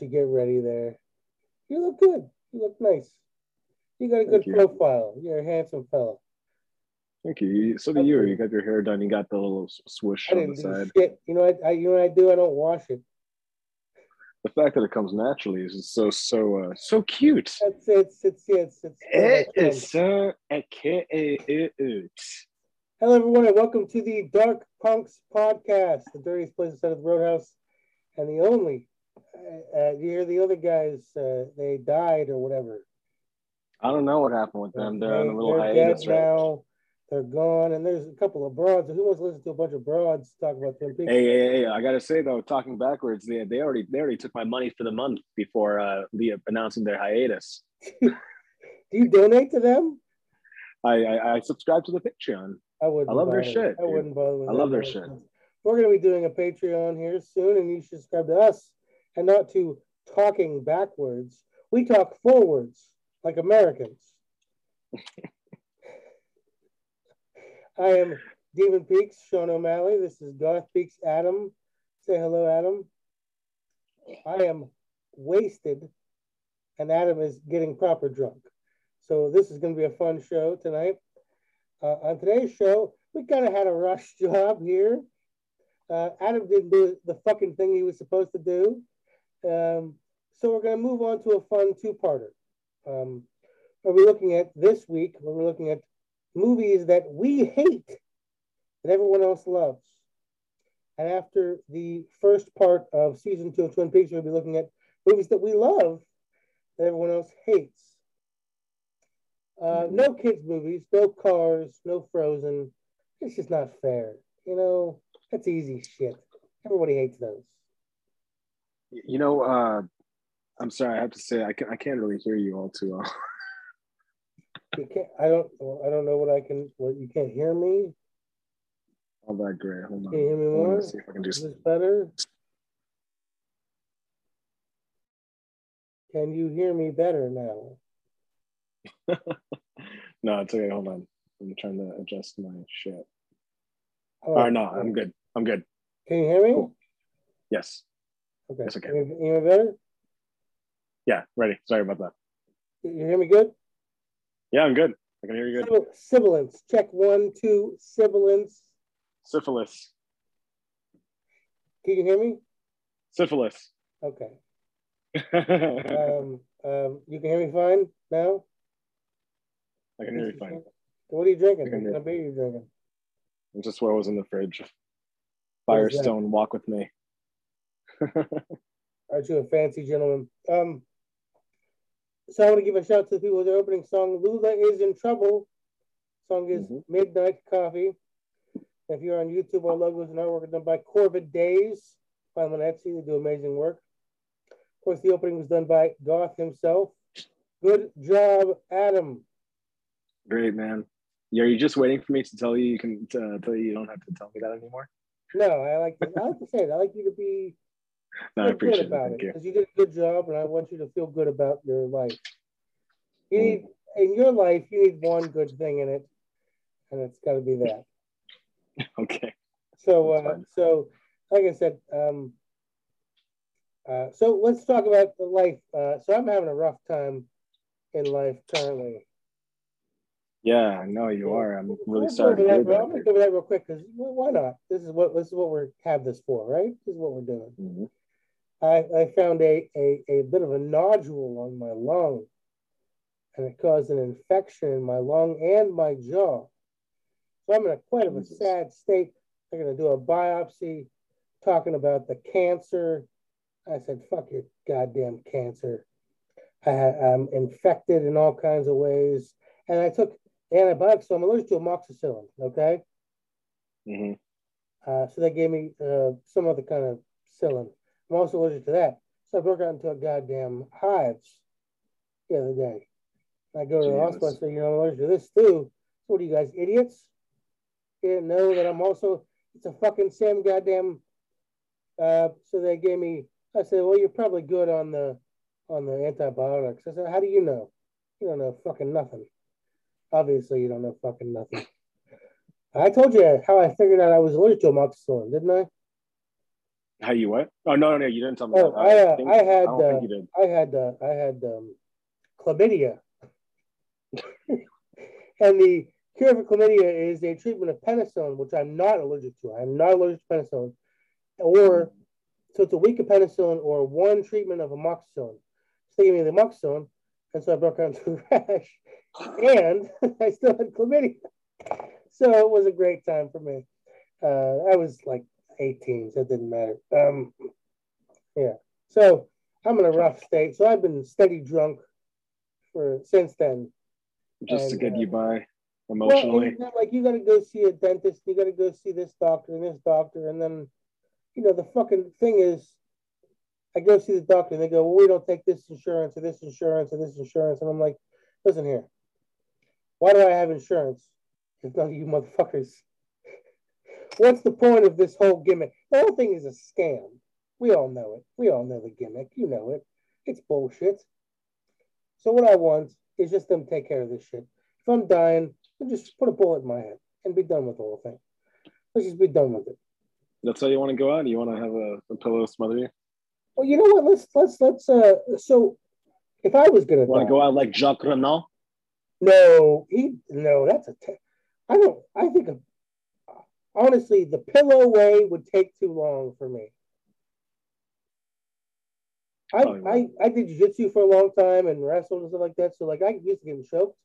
All right. Let you get ready there. You look good. You look nice. You got a good you. profile. You're a handsome fellow. Thank you. So do you. You got your hair done. You got the little swoosh I on the side. shit. You know what I, you know what I do? I don't wash it. The fact that it comes naturally is so so uh, so cute. That's it's it's it's it's. It is so cute. Hello, everyone, and welcome to the Dark Peaks podcast, the dirtiest place inside of the Roadhouse, and the only. Uh, you hear the other guys? Uh, they died or whatever. I don't know what happened with them. They're on a little hiatus right now. They're gone, and there's a couple of broads. Who wants to listen to a bunch of broads talk about Peaks? Hey, hey, hey! I gotta say though, talking backwards, they, they already they already took my money for the month before uh, the announcing their hiatus. Do you donate to them? I I, I subscribe to the Patreon. I wouldn't. I love their bother. shit, I dude. wouldn't bother with I love their shit. We're going to be doing a Patreon here soon, and you should subscribe to us and not to talking backwards. We talk forwards like Americans. I am Demon Peaks, Sean O'Malley. This is Goth Peaks, Adam. Say hello, Adam. I am wasted, and Adam is getting proper drunk. So this is going to be a fun show tonight. Uh, on today's show, we kind of had a rush job here. Uh, Adam didn't do the fucking thing he was supposed to do. Um, so we're going to move on to a fun two-parter. Um, be looking at this week, we're looking at movies that we hate that everyone else loves. And after the first part of season two of Twin Peaks, we'll be looking at movies that we love that everyone else hates. Uh, no kids' movies, no cars, no Frozen. It's just not fair. You know, that's easy shit. Everybody hates those. You know, uh, I'm sorry, I have to say I can I can't really hear you all too well. You can't. I don't. well, I don't know what I can. What you can't hear me. All that great. Hold on. Can you hear me more? see if I can Is just. this better? Can you hear me better now? no, it's okay. Hold on. I'm trying to adjust my shit. Oh, All right, no, I'm good. I'm good. Can you hear me? Cool. Yes. Okay. Yes, I can. You you better? Yeah. Ready. Sorry about that. You hear me good? Yeah, I'm good. I can hear you good. Sibil- Sibilance. Check one, two. Sibilance. Syphilis. Can you hear me? Syphilis. Okay. Um, um, you can hear me fine now. I can hear you fine. What are you drinking? What kind of beer are you drinking? Just what was in the fridge. What is that? Firestone, walk with me. Aren't you a fancy gentleman? Um, so I want to give a shout out to the people with their opening song. Lula is in trouble. Song is Mhm. Midnight Coffee. If you're on YouTube, our logos and artwork are done by Corvid Days. Find them on Etsy. They do amazing work. Of course, the opening was done by Goth himself. Good job, Adam. Great, man. Yeah, are you just waiting for me to tell you you can uh, tell you you don't have to tell me that anymore? No, I like to, I like to say it. I like you to be No, I appreciate about it you. because you did a good job, and I want you to feel good about your life. You Mm. need in your life, you need one good thing in it, and it's got to be that. Okay. So, uh, so like I said, um, uh, so let's talk about the life. Uh, so I'm having a rough time in life currently. Yeah, I know you are. I'm really Let's sorry to over that, I'm gonna go over that real quick because why not? This is what this is what we're have this for, right? This is what we're doing. Mhm. I, I found a, a, a bit of a nodule on my lung, and it caused an infection in my lung and my jaw. So I'm in a quite of a sad state. They're going to do a biopsy, talking about the cancer. I said, "Fuck your goddamn cancer." I, I'm infected in all kinds of ways, and I took antibiotics, so I'm allergic to amoxicillin. Okay, Mhm. uh, so they gave me uh, some other kind of psyllin. I'm also allergic to that. So I broke out into a goddamn hives the other day. I go to the hospital and say, you know, I'm allergic to this too. What are you guys, idiots? You didn't know that I'm also, it's a fucking same goddamn. Uh, so they gave me, I said, well, you're probably good on the on the antibiotics. I said, how do you know? You don't know fucking nothing. Obviously, you don't know fucking nothing. I told you how I figured out I was allergic to amoxicillin, didn't I? How you what? Oh no, no, no! you didn't tell me. Oh, that. I, uh, think- I had, think uh. I had uh, I had um, chlamydia, and the cure for chlamydia is a treatment of penicillin, which I'm not allergic to. I'm not allergic to penicillin, or so it's a week of penicillin or one treatment of amoxicillin. So they gave me the amoxicillin, and so I broke out into a rash, and I still had chlamydia. So it was a great time for me. Uh, I was like 18, so it didn't matter. Um, yeah. So I'm in a rough state. So I've been steady drunk for since then. Just to get uh, you by Well, emotionally. and, like you got to go see a dentist, you got to go see this doctor and this doctor, and then, you know, the fucking thing is, I go see the doctor and they go, well, we don't take this insurance or this insurance or this insurance, and I'm like, listen here, why do I have insurance? If none of you motherfuckers. What's the point of this whole gimmick? The whole thing is a scam. We all know it. We all know the gimmick. You know it. It's bullshit. So what I want is just them take care of this shit. If I'm dying, then just put a bullet in my head and be done with the whole thing. Let's just be done with it. That's how you want to go out. You want to have a, a pillow smother you. Well, you know what? Let's let's let's. Uh, so if I was gonna want to go out like Jacques Renault? no, he no. That's a. Te- I don't. I think. A, honestly, the pillow way would take too long for me. I, Oh, yeah. I, I did jiu-jitsu for a long time and wrestled and stuff like that. So like I used to getting choked.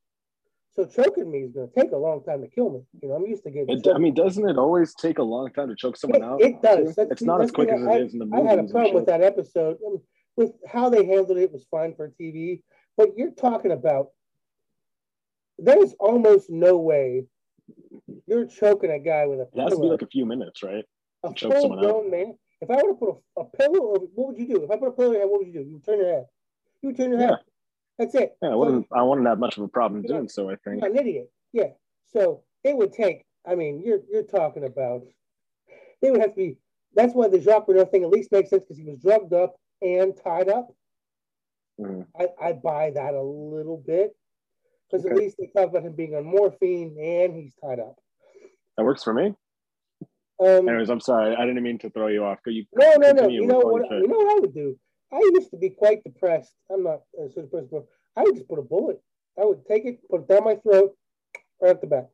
So choking me is gonna take a long time to kill me. You know, I'm used to getting It, choked. I mean, doesn't it always take a long time to choke someone It- out? It does. too? It's not as quick as I, it is in the movies. I had a problem with that episode. I mean, with how they handled it was fine for TV, but you're talking about there's almost no way you're choking a guy with a It has to be like a few minutes, right? a choke full someone out. grown man. If I were to put a, a pillow over, what would you do? If I put a pillow in your head, what would you do? You would turn your head. You would turn your head. That's it. Yeah, I So wouldn't. I wouldn't have much of a problem know, doing so. I think. an idiot. Yeah. So it would take. I mean, you're you're talking about. They would have to be. That's why the Jacques Renault thing at least makes sense because he was drugged up and tied up. Mhm. I, I buy that a little bit because at least they talk about him being on morphine and he's tied up. That works for me. Um, Anyways, I'm sorry. I didn't mean to throw you off. Could you? no, no, no. You know what you know what I would do? I used to be quite depressed. I'm not a sort of person, but I would just put a bullet. I would take it, put it down my throat, right at the back.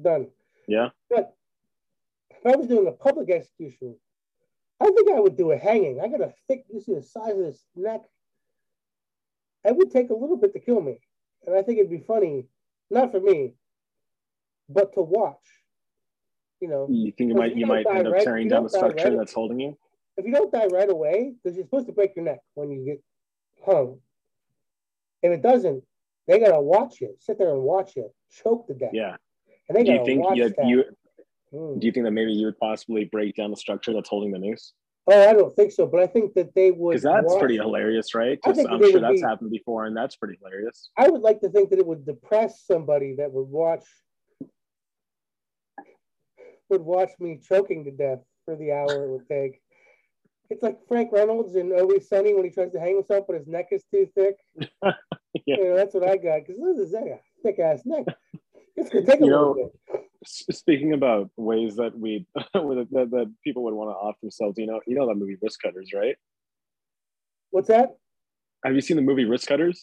Done. Yeah. But if I was doing a public execution, I think I would do a hanging. I got a thick, you see the size of this neck. It would take a little bit to kill me. And I think it'd be funny, not for me, but to watch. You know, You think you might you you might end up right- tearing down the structure right- that's holding you? if you don't die right away, because you're supposed to break your neck when you get hung. If it doesn't, they gotta watch you, sit there and watch you, choke to death. Yeah. And they Do you think watch you, that. you Mm. do you think that maybe you would possibly break down the structure that's holding the noose? Oh, I don't think so, but I think that they would. Because that's pretty hilarious, right? I think I'm sure that's be- happened before, and that's pretty hilarious. I would like to think that it would depress somebody that would watch would watch me choking to death for the hour it would take. It's like Frank Reynolds in Always Sunny when he tries to hang himself, but his neck is too thick. Yeah. You know, that's what I got because this is a thick ass neck. It's gonna take a You little know, bit. Speaking about ways that we that, that people would want to off themselves, you know, you know that movie Wristcutters, right? What's that? Have you seen the movie Wristcutters?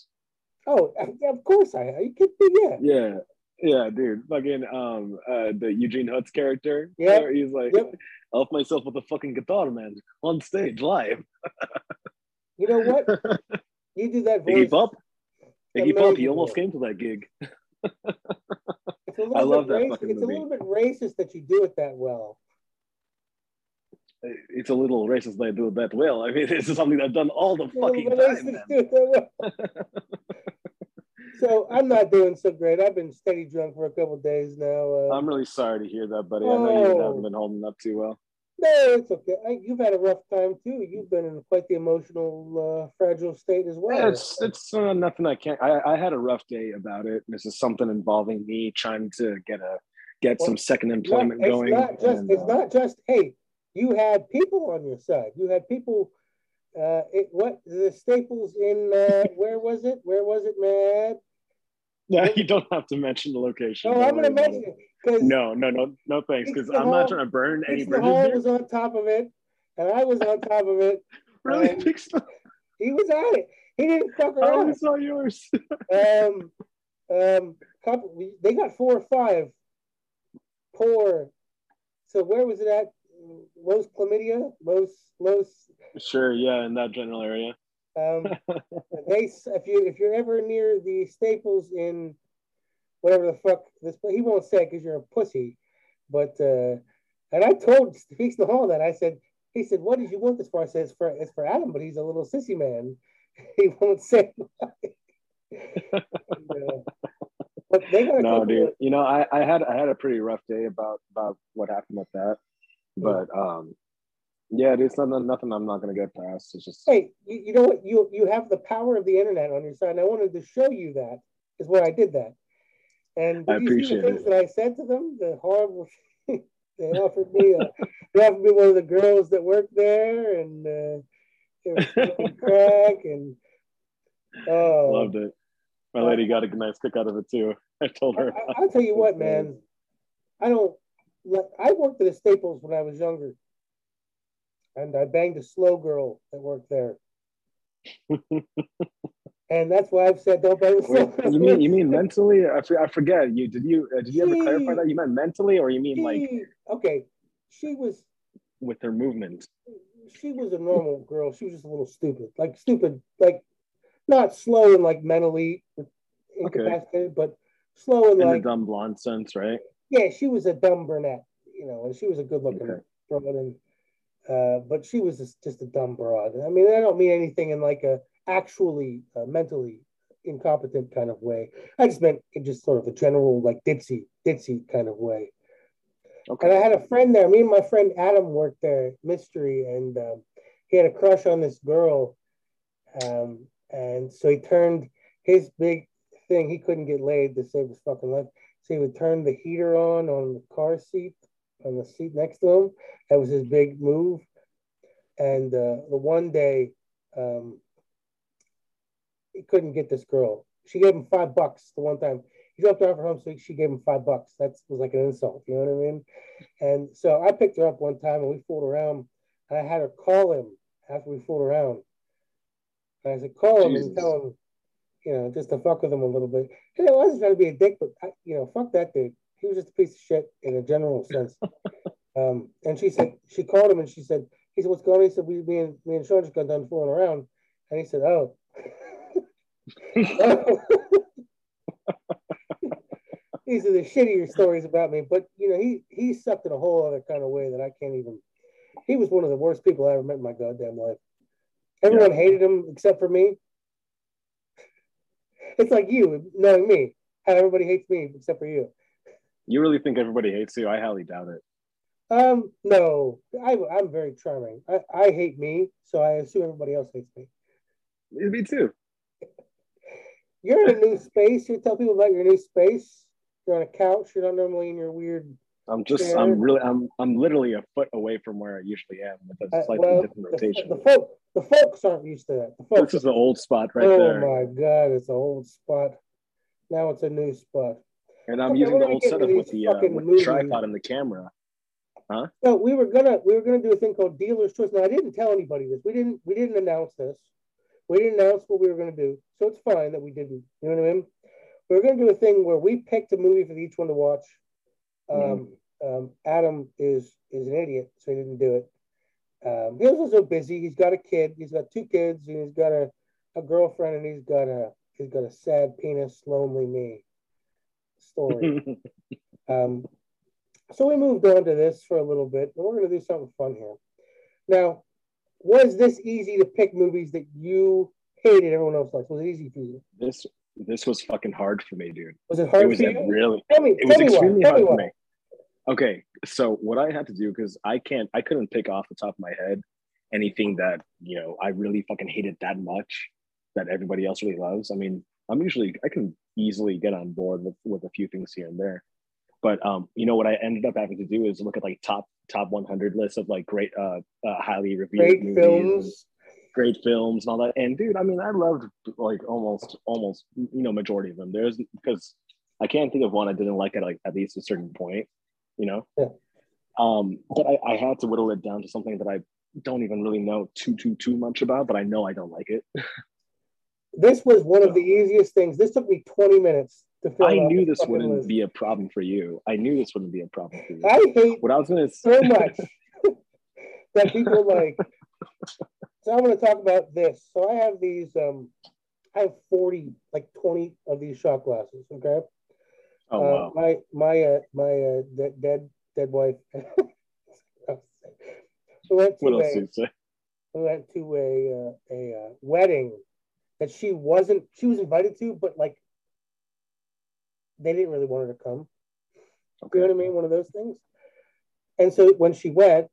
Oh, uh, yeah, of course I. You kidding me? Yeah. Yeah, yeah, dude. Fucking um, uh, the Eugene Hutz character. Yeah. he's like, Yep. off myself with a fucking guitar, man, on stage live. You know what? You do that voice. Iggy Pop. Iggy Pop. He almost came to that gig. It's a little I love that fucking It's movie. a little bit racist that you do it that well. It's a little racist that I do it that well. I mean, this is something I've done all the It's a little fucking time, so I'm not doing so great. I've been steady drunk for a couple of days now. Uh, I'm really sorry to hear that, buddy. I know you Oh. haven't been holding up too well. no, it's okay. I, you've had a rough time too. You've been in quite the emotional, uh, fragile state as well. Yeah, it's it's uh, nothing I can't. I, I had a rough day about it. This is something involving me trying to get a get Well, some second not, employment it's going. not just and, it's uh, not just hey you had people on your side you had people uh it, what the staples in uh where was it where was it man Yeah, you don't have to mention the location. no i'm gonna mention it. No, no, no, no, thanks. Because I'm not trying to burn any bridges Hall here. was on top of it and I was on top of it. Really stuff. He was on it. He didn't fuck around. only saw yours. um, um, couple, we- they got four or five. Poor. So where was it at? Los Chlamydia, Los Los. sure, yeah, in that general area. Um, they if you if you're ever near the Staples in whatever the fuck this but he won't say because you're a pussy, but uh, and I told Speaks the Hall that I said he said what did you want this for? I said it's for it's for Adam, but he's a little sissy man. He won't say. And, uh, but they got no, dude. of- You know, I, I had I had a pretty rough day about about what happened with that. But um yeah, there's it's not, nothing I'm not gonna get past. It's just hey, you, you know what? You you have the power of the internet on your side, and I wanted to show you that is why I did that. And did I you see appreciate the things it. that I said to them? The horrible. they offered me a, they offered me one of the girls that worked there, and uh, were smoking crack, and oh, loved it. My lady got a nice kick out of it too. I told her. I, will tell you what, man. I don't. Like, I worked at a Staples when I was younger, and I banged a slow girl that worked there. and that's why I've said don't bang Wait, you mean you mean mentally? I, I forget. You did you uh, did you ever clarify that? You meant mentally, or you mean like okay? She was with her movement? she was a normal girl. She was just a little stupid, like stupid, like not slow and like mentally incapacitated, but slow and In like dumb blonde sense, right? yeah, she was a dumb brunette, you know, and she was a good looking Okay. broad, and uh, but she was just, just a dumb broad. I mean, I don't mean anything in like a actually uh, mentally incompetent kind of way. I just meant in just sort of a general like ditzy, ditzy kind of way. Okay. And I had a friend there. Me and my friend Adam worked there, mystery, and um, he had a crush on this girl. Um, and so he turned his big thing. He couldn't get laid to save his fucking life. So he would turn the heater on on the car seat, on the seat next to him. That was his big move. And uh, the one day, um, he couldn't get this girl. She gave him five bucks the one time. He dropped her off at home, so she gave him five bucks. That was like an insult, you know what I mean? And so I picked her up one time and we fooled around. And I had her call him after we fooled around. And I said, call him and tell him, you know, just to fuck with him a little bit. And I wasn't trying to be a dick, but I, you know, fuck that dude. He was just a piece of shit in a general sense. um, and she said, she called him and she said, he said, what's going on? He said, we, me and me and Sean just got done fooling around. And he said, oh. These are the shittier stories about me, but you know, he he sucked in a whole other kind of way that I can't even. He was one of the worst people I ever met in my goddamn life. Everyone hated him except for me. It's like you knowing me, how everybody hates me except for you. You really think everybody hates you? I highly doubt it. Um, no, I, I'm very charming. I, I hate me, so I assume everybody else hates me. Me too. You're in a new space. You tell people about your new space. You're on a couch. You're not normally in your weird. I'm just, Yeah. I'm really, I'm, I'm literally a foot away from where I usually am with a Uh, slightly well, different the, rotation. the folk, the folks aren't used to that. The folks. this is the old spot right oh there, Oh my god, it's an old spot. Now it's a new spot. And I'm Okay, using the old setup with the uh, with the tripod and the camera. Huh? So we were gonna we were gonna do a thing called dealer's choice. Now I didn't tell anybody this. We didn't we didn't announce this. We didn't announce what we were gonna do. So it's fine that we didn't. You know what I mean? We were gonna do a thing where we picked a movie for each one to watch. Um, um, Adam is is an idiot, so he didn't do it. Um, he was also busy. He's got a kid. He's got two kids. And he's got a, a girlfriend, and he's got a he's got a sad penis, lonely me story. Um, so we moved on to this for a little bit, and we're going to do something fun here. Now, was this easy to pick movies that you hated, everyone else likes? Was it easy for you? this, this was fucking hard for me, dude. Was it hard It was for you? really, tell me, it tell was me extremely why. Hard for me. Okay, so what I had to do because I can't, I couldn't pick off the top of my head anything that you know I really fucking hated that much that everybody else really loves. I mean, I'm usually I can easily get on board with with a few things here and there, but um, you know what I ended up having to do is look at like top top 100 lists of like great, uh, uh highly reviewed Great movies, films. great films and all that. And dude, I mean, I loved like almost almost you know majority of them. There's because I can't think of one I didn't like at like at least a certain point, you know. Yeah. Um, but I, I had to whittle it down to something that I don't even really know too too too much about, but I know I don't like it. This was one of the easiest things. This took me 20 minutes to fill I knew this wouldn't list. be a problem for you. I knew this wouldn't be a problem for you. I hate what I was gonna say so much that people like. So I'm to talk about this. So I have these. Um, I have 40, like 20 of these shot glasses. Okay. oh Uh, wow, my my uh, my uh, dead dead dead wife. we went what to else a do you say? we went to a uh, a uh, wedding that she wasn't she was invited to, but like they didn't really want her to come. You know what I mean? One of those things. And so when she went,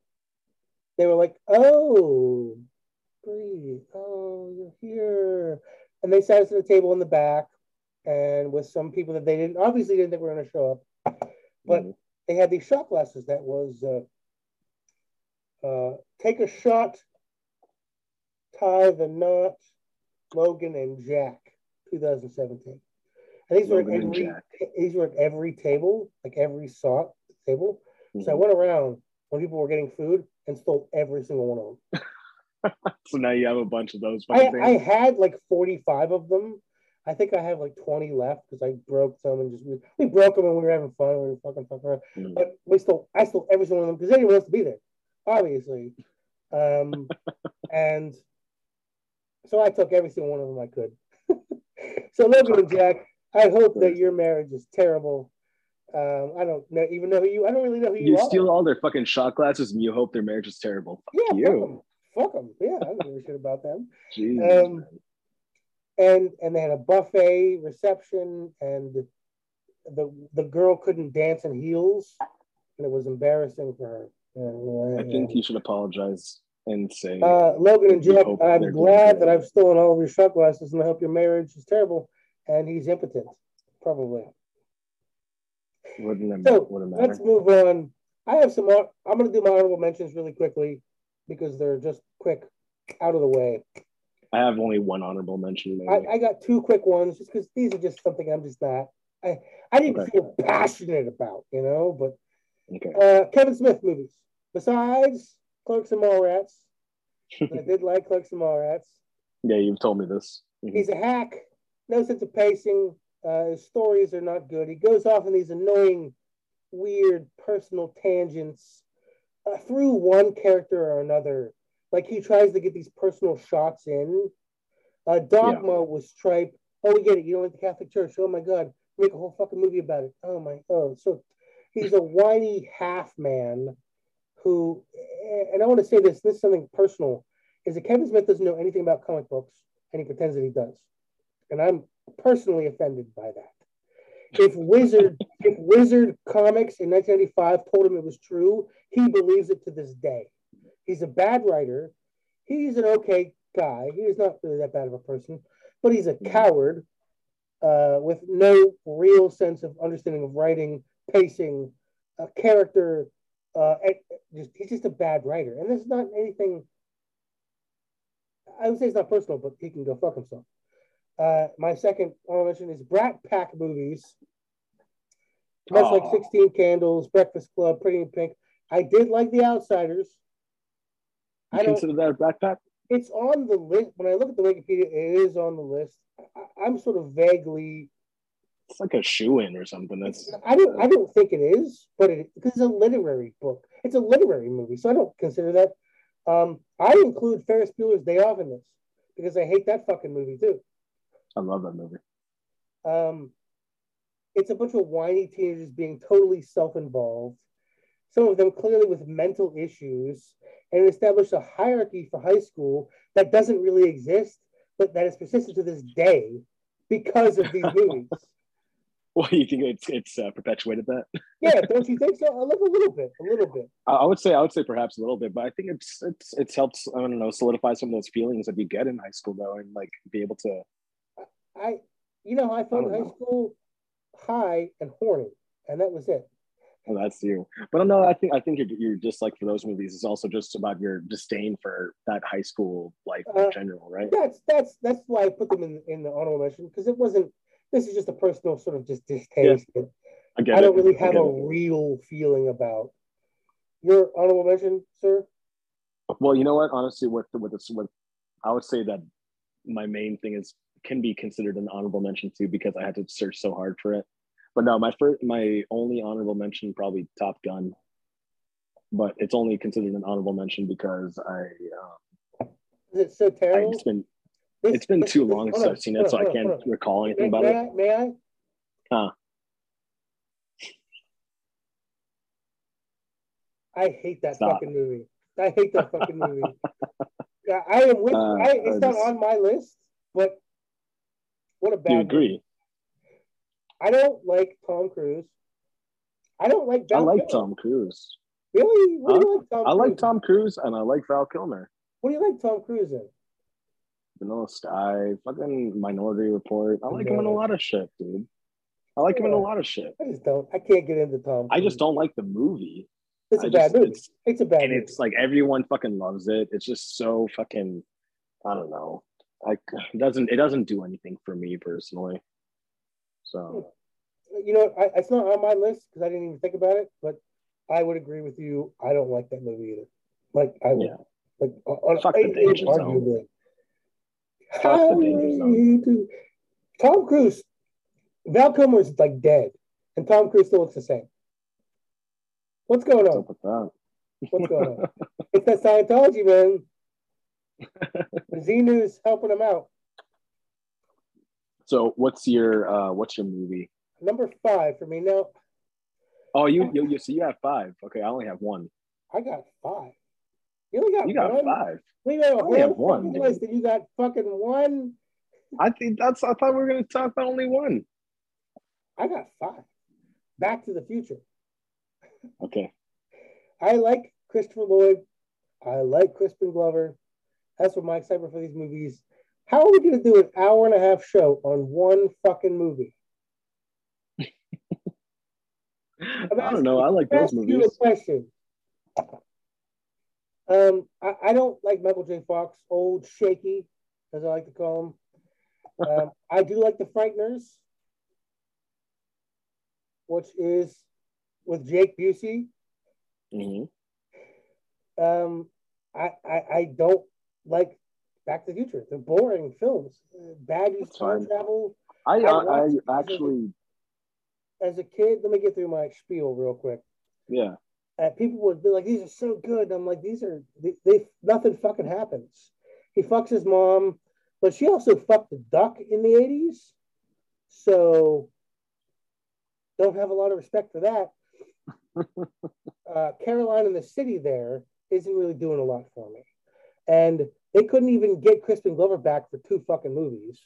they were like, "Oh, breathe. Oh, you're here." And they sat us at a table in the back, and with some people that they didn't obviously didn't think were going to show up. But Mhm. they had these shot glasses that was uh, uh, take a shot, tie the knot, Logan and Jack, 2017. And these were at every these were at every table, like every shot table. So I Mhm. went around when people were getting food and stole every single one of them. So now you have a bunch of those I, I had like 45 of them. I think I have like 20 left because I broke some and just we, we broke them and we were having fun. We were fucking fucking around. Mhm. But we stole I stole every single one of them because anyone wants to be there, obviously. Um, and so I took every single one of them I could. so Logan and Jack, I hope that your marriage is terrible. Um, I don't know, even know who you. I don't really know who you, are. You are. steal all their fucking shot glasses and you hope their marriage is terrible. Fuck yeah, you. Fuck them. Yeah, I don't give a shit about them. Jesus, Um, and and they had a buffet reception and the the girl couldn't dance in heels and it was embarrassing for her And, uh, I think you should apologize and say uh, logan and Jeff, i'm glad that i've stolen all of your shot glasses and i hope your marriage is terrible and he's impotent probably wouldn't, so wouldn't let's move on i have some more i'm going to do my honorable mentions really quickly because they're just quick out of the way I have only one honorable mention. I, I got two quick ones just because these are just something I'm just not. I I didn't Okay. feel passionate about, you know. But okay. uh, Kevin Smith movies. Besides Clerks and Mallrats, I did like Clerks and Mallrats. Yeah, you've told me this. Mhm. He's a hack, no sense of pacing. Uh, his stories are not good. He goes off on these annoying, weird personal tangents uh, through one character or another. Like he tries to get these personal shots in. Uh, Dogma was tripe. Oh, we get it. You don't like the Catholic Church. Oh my God, make a whole fucking movie about it. Oh my, oh, so he's a whiny half man who, and I want to say this. This is something personal. Is that Kevin Smith doesn't know anything about comic books, and he pretends that he does, and I'm personally offended by that. If Wizard, if Wizard Comics in 1995 told him it was true, he believes it to this day. He's a bad writer. He's an okay guy. He is not really that bad of a person, but he's a coward uh, with no real sense of understanding of writing, pacing, uh, character. Uh, just he's just a bad writer, and there's not anything. I would say it's not personal, but he can go fuck himself. Uh, my second honorable mention is Brat Pack movies. Much like 16 Candles, Breakfast Club, Pretty in Pink. I did like The Outsiders. You I don't. consider that a Brat Pack? It's on the list. When I look at the Wikipedia, it is on the list. I, I'm sort of vaguely. It's like a shoe in or something. That's I don't. I don't think it is, but it because it's a literary book. It's a literary movie, so I don't consider that. Um, I include Ferris Bueller's Day Off in this because I hate that fucking movie too. I love that movie. Um, it's a bunch of whiny teenagers being totally self-involved. Some of them clearly with mental issues, and it established a hierarchy for high school that doesn't really exist, but that is persistent to this day because of these movies. Do you think it's it's uh, perpetuated that? Yeah, don't you think so? I love a little bit, a little bit. I, I would say I would say perhaps a little bit, but I think it's it's it's helped I don't know solidify some of those feelings that you get in high school though, and like be able to. I, you know, I found I high know. school high and horny, and that was it. Well, that's you, but no, I think I think your your dislike for those movies is also just about your disdain for that high school life Uh, in general, right? That's that's that's why I put them in in the honorable mention because it wasn't. This is just a personal sort of just distaste. but I I don't it. really have a it. real feeling about your honorable mention, sir. Well, you know what? Honestly, with with this, with I would say that my main thing is can be considered an honorable mention too because I had to search so hard for it. But no, my first, my only honorable mention probably Top Gun, but it's only considered an honorable mention because I. Um, Is it so terrible? it's been This- it's been too long since I've seen it, so I can't recall anything about it. I, may I? Huh. I hate that Stop. fucking movie. I hate that fucking movie. I am with. Uh, I, it's not on my list, but what a bad. You movie. agree? I don't like Tom Cruise. I don't like. I like Kilmer. Tom Cruise. Really? What do you like Tom? I like Tom Cruise and I like Val Kilmer. What do you like Tom Cruise in? Vanilla Sky, fucking Minority Report. I like him in a lot of shit, dude. I like him in a lot of shit. I just don't. I can't get into Tom. I just don't like the movie. It's a I bad movie. it's- It's, a bad and movie. it's like everyone fucking loves it. It's just so fucking. I don't know. Like it doesn't it doesn't do anything for me personally. So you know, I, it's not on my list because I didn't even think about it. But I would agree with you. I don't like that movie either. Like I would. Yeah. Like on, Fuck the it- danger zone. Arguably. The danger zone. Tom Cruise, Val Kilmer is like dead, and Tom Cruise still looks the same. What's going what's on? up with that? What's going on? it's that Scientology, man. Xenu's helping him out. So what's your uh what's your movie? Number five for me. Now, Oh, you you, you so you have five. Okay, I only have one. I got five. You only got, You got one? five. We got a I only have one, list, and you got fucking one. I think that's I thought we were gonna talk about only one. I got five. Back to the Future. Okay. I like Christopher Lloyd. I like Crispin Glover. That's what my excitement for these movies. How are we going to do an hour and a half show on one fucking movie? I don't know. I like those Ask you a movies. question. Um, I, I don't like Michael J. Fox, old shaky, as I like to call him. Um, I do like the Frighteners, which is with Jake Busey. hmm Um, I, I I don't like Back to the Future. They're boring films. Uh, Bad use time travel. I, I I, I actually As a kid, let me get through my spiel real quick. yeah. Uh, people would be like, "These are so good." I'm like, "These are they, they nothing fucking happens." He fucks his mom, but she also fucked the duck in the '80s, so don't have a lot of respect for that. uh, Caroline in the city there isn't really doing a lot for me, and they couldn't even get Crispin Glover back for two fucking movies.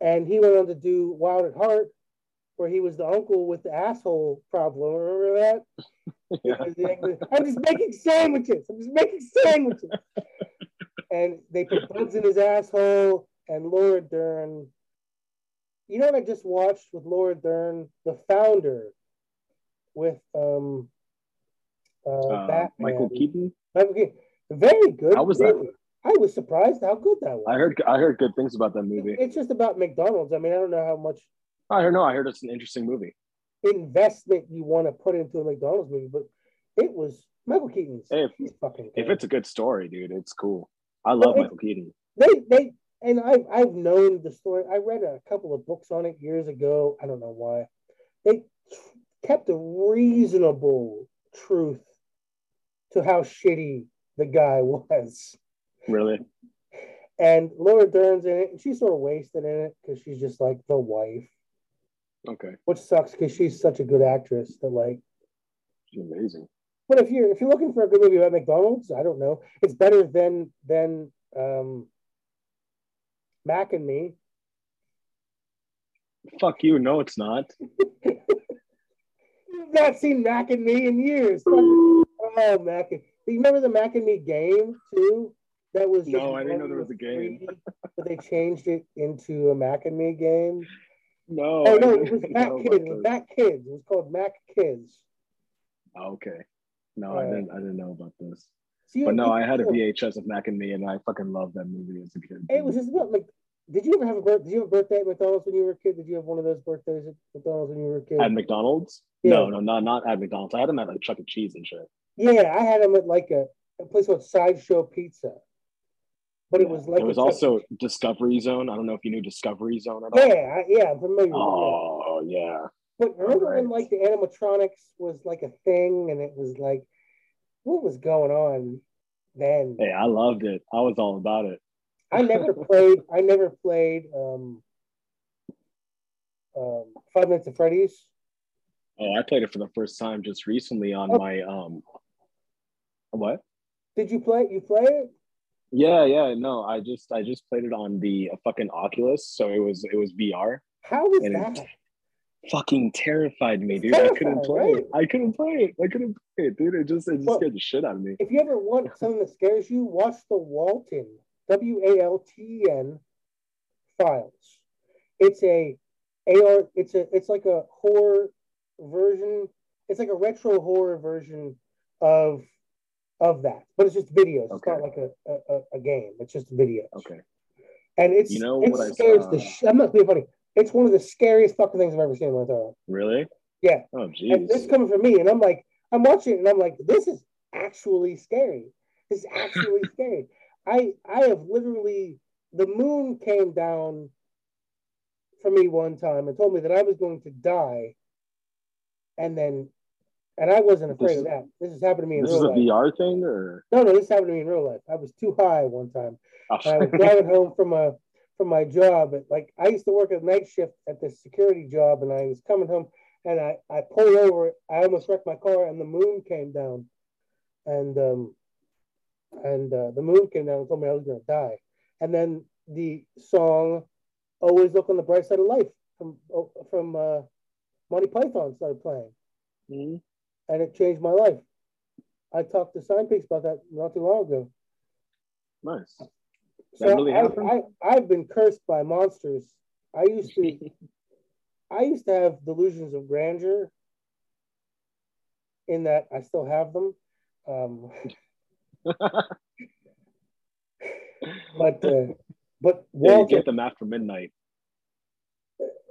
And he went on to do Wild at Heart, where he was the uncle with the asshole problem. Remember that? yeah. I'm just making sandwiches. I'm just making sandwiches. and they put bugs in his asshole and Laura Dern. You know what I just watched with Laura Dern, the founder, with um uh, Uh, Batman. Michael Keaton. Michael Keaton. Very good. How was that? I was surprised how good that was. I heard I heard good things about that movie. It's just about McDonald's. I mean, I don't know how much Oh, I don't know. I heard it's an interesting movie. investment you want to put into a McDonald's movie, but it was Michael Keaton's. Hey, if- fucking. If it's a good story, dude, it's cool. I love it- Michael Keaton. they they and I've I've known the story. I read a couple of books on it years ago. I don't know why. They kept a reasonable truth to how shitty the guy was. Really? And Laura Dern's in it, and she's sort of wasted in it because she's just like the wife, Okay. which sucks because she's such a good actress that like. She's amazing. But if you're if you're looking for a good movie about McDonald's, I don't know. It's better than than um, Mac and Me. Fuck you. No, it's not. You've not seen Mac and Me in years. oh, Mac and Do you remember the Mac and Me game too? That was No, I didn't know there was a game. 3D, but they changed it into a Mac and Me game. No. Oh no, it was Mac know Kids. about It was. Mac Kids. It was called Mac Kids. Oh, okay. No, I Uh, didn't. I didn't know about this. You- But no, I had a VHS of Mac and Me, and I fucking loved that movie as a kid. It was just about like. Did you ever have a birth? Did you have a birthday at McDonald's when you were a kid? Did you have one of those birthdays at McDonald's when you were a kid? At McDonald's? Yeah. No, no, not not at McDonald's. I had them at like Chuck E. Cheese and shit. Yeah, I had them at like a a place called Sideshow Pizza. But it was like It was a- also Discovery Zone. I don't know if you knew Discovery Zone at all. yeah, I- yeah, I'm familiar. with that. Oh yeah. But remember when Right. like the animatronics was like a thing, and it was like, what was going on then? Hey, I loved it. I was all about it. I never played. I never played um, um, Five Minutes of Freddy's. Oh, I played it for the first time just recently on Oh. my um. What? Did you play? You play it? Yeah, yeah. No, I just I just played it on the uh, fucking Oculus, so it was it was VR. How was that? Fucking terrified me, dude. I couldn't play right? it. I couldn't play it. I couldn't play it, dude. It just it just Well- scared the shit out of me. If you ever want something that scares you, watch the Walten W A L T E N files. It's a AR. It's a. It's like a horror version. It's like a retro horror version of of that, but it's just videos. It's not like a, a a game. It's just videos. Okay. And it's You know it what I scares saw? the. Sh- I'm not being funny. It's one of the scariest fucking things I've ever seen in my entire life. Really? Yeah. Oh jeez. this is coming from me, and I'm like, I'm watching it, and I'm like, this is actually scary. This is actually scary. I I have literally the moon came down for me one time and told me that I was going to die, and then, and I wasn't afraid This of that. This has happened to me in This is a life. VR thing, or No, no, this happened to me in real life. I was too high one time. oh. I was driving home from a from my job. At, like I used to work a night shift at this security job, and I was coming home, and I I pulled over. I almost wrecked my car, and the moon came down, and um, and uh, the moon came down and told me I was gonna die. And then the song "Always Look on the Bright Side of Life" from from uh, Monty Python started playing, Mhm. And it changed my life. I talked to Signpeaks about that not too long ago. nice. So really I? I, I've been cursed by monsters. I used to, I used to have delusions of grandeur. In that I still have them, um, but uh, but Yeah, you get them after midnight.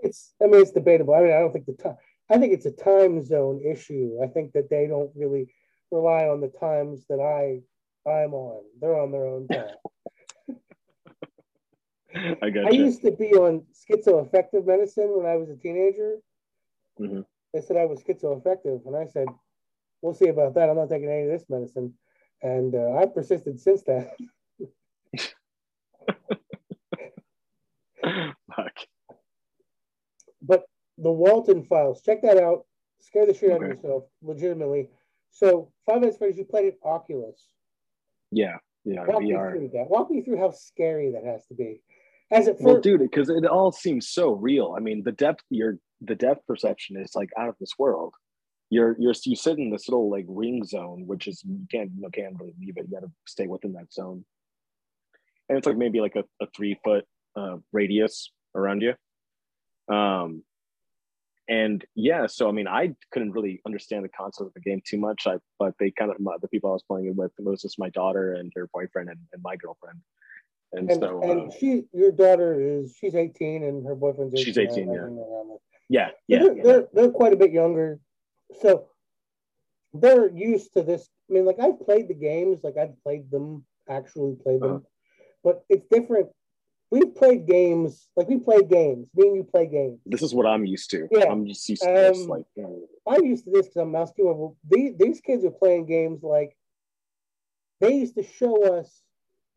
it's I mean it's debatable. I mean I don't think the time. I think it's a time zone issue. I think that they don't really rely on the times that I I'm on. They're on their own time. I got I you. used to be on schizoaffective medicine when I was a teenager. Mhm. They said I was schizoaffective, and I said, "We'll see about that. I'm not taking any of this medicine." And uh, I persisted since then. Fuck. The Walten Files, check that out. Scare the shit out of yourself, legitimately. So, Five Nights at Freddy's, you played it Oculus. Yeah, yeah, Walk me VR. through that. Walk me through how scary that has to be. As it Well, for, dude, because it all seems so real. I mean, the depth, your the depth perception is like out of this world. You're you're you sit in this little like ring zone, which is you can't you can't really leave it. You got to stay within that zone, and it's like maybe like a, a three foot uh, radius around you. Um, and yeah, so I mean, I couldn't really understand the concept of the game too much. I but they kind of the people I was playing it with it was just my daughter and her boyfriend and, and my girlfriend, and, and, so and uh, she, your daughter is she's 18 and her boyfriend's 18. She's 18, I- I yeah. don't know around there. yeah, Yeah, yeah, they're, yeah. they're they're quite a bit younger, so they're used to this. I mean, like I've played the games, like I've played them, actually played them, Uh-huh. but it's different. We've played games, like we play games. Me and you play games. this is what I'm used to. Yeah. I'm just used to this. Um, Like, you know, I'm used to this because I'm masculine. These these kids are playing games like they used to show us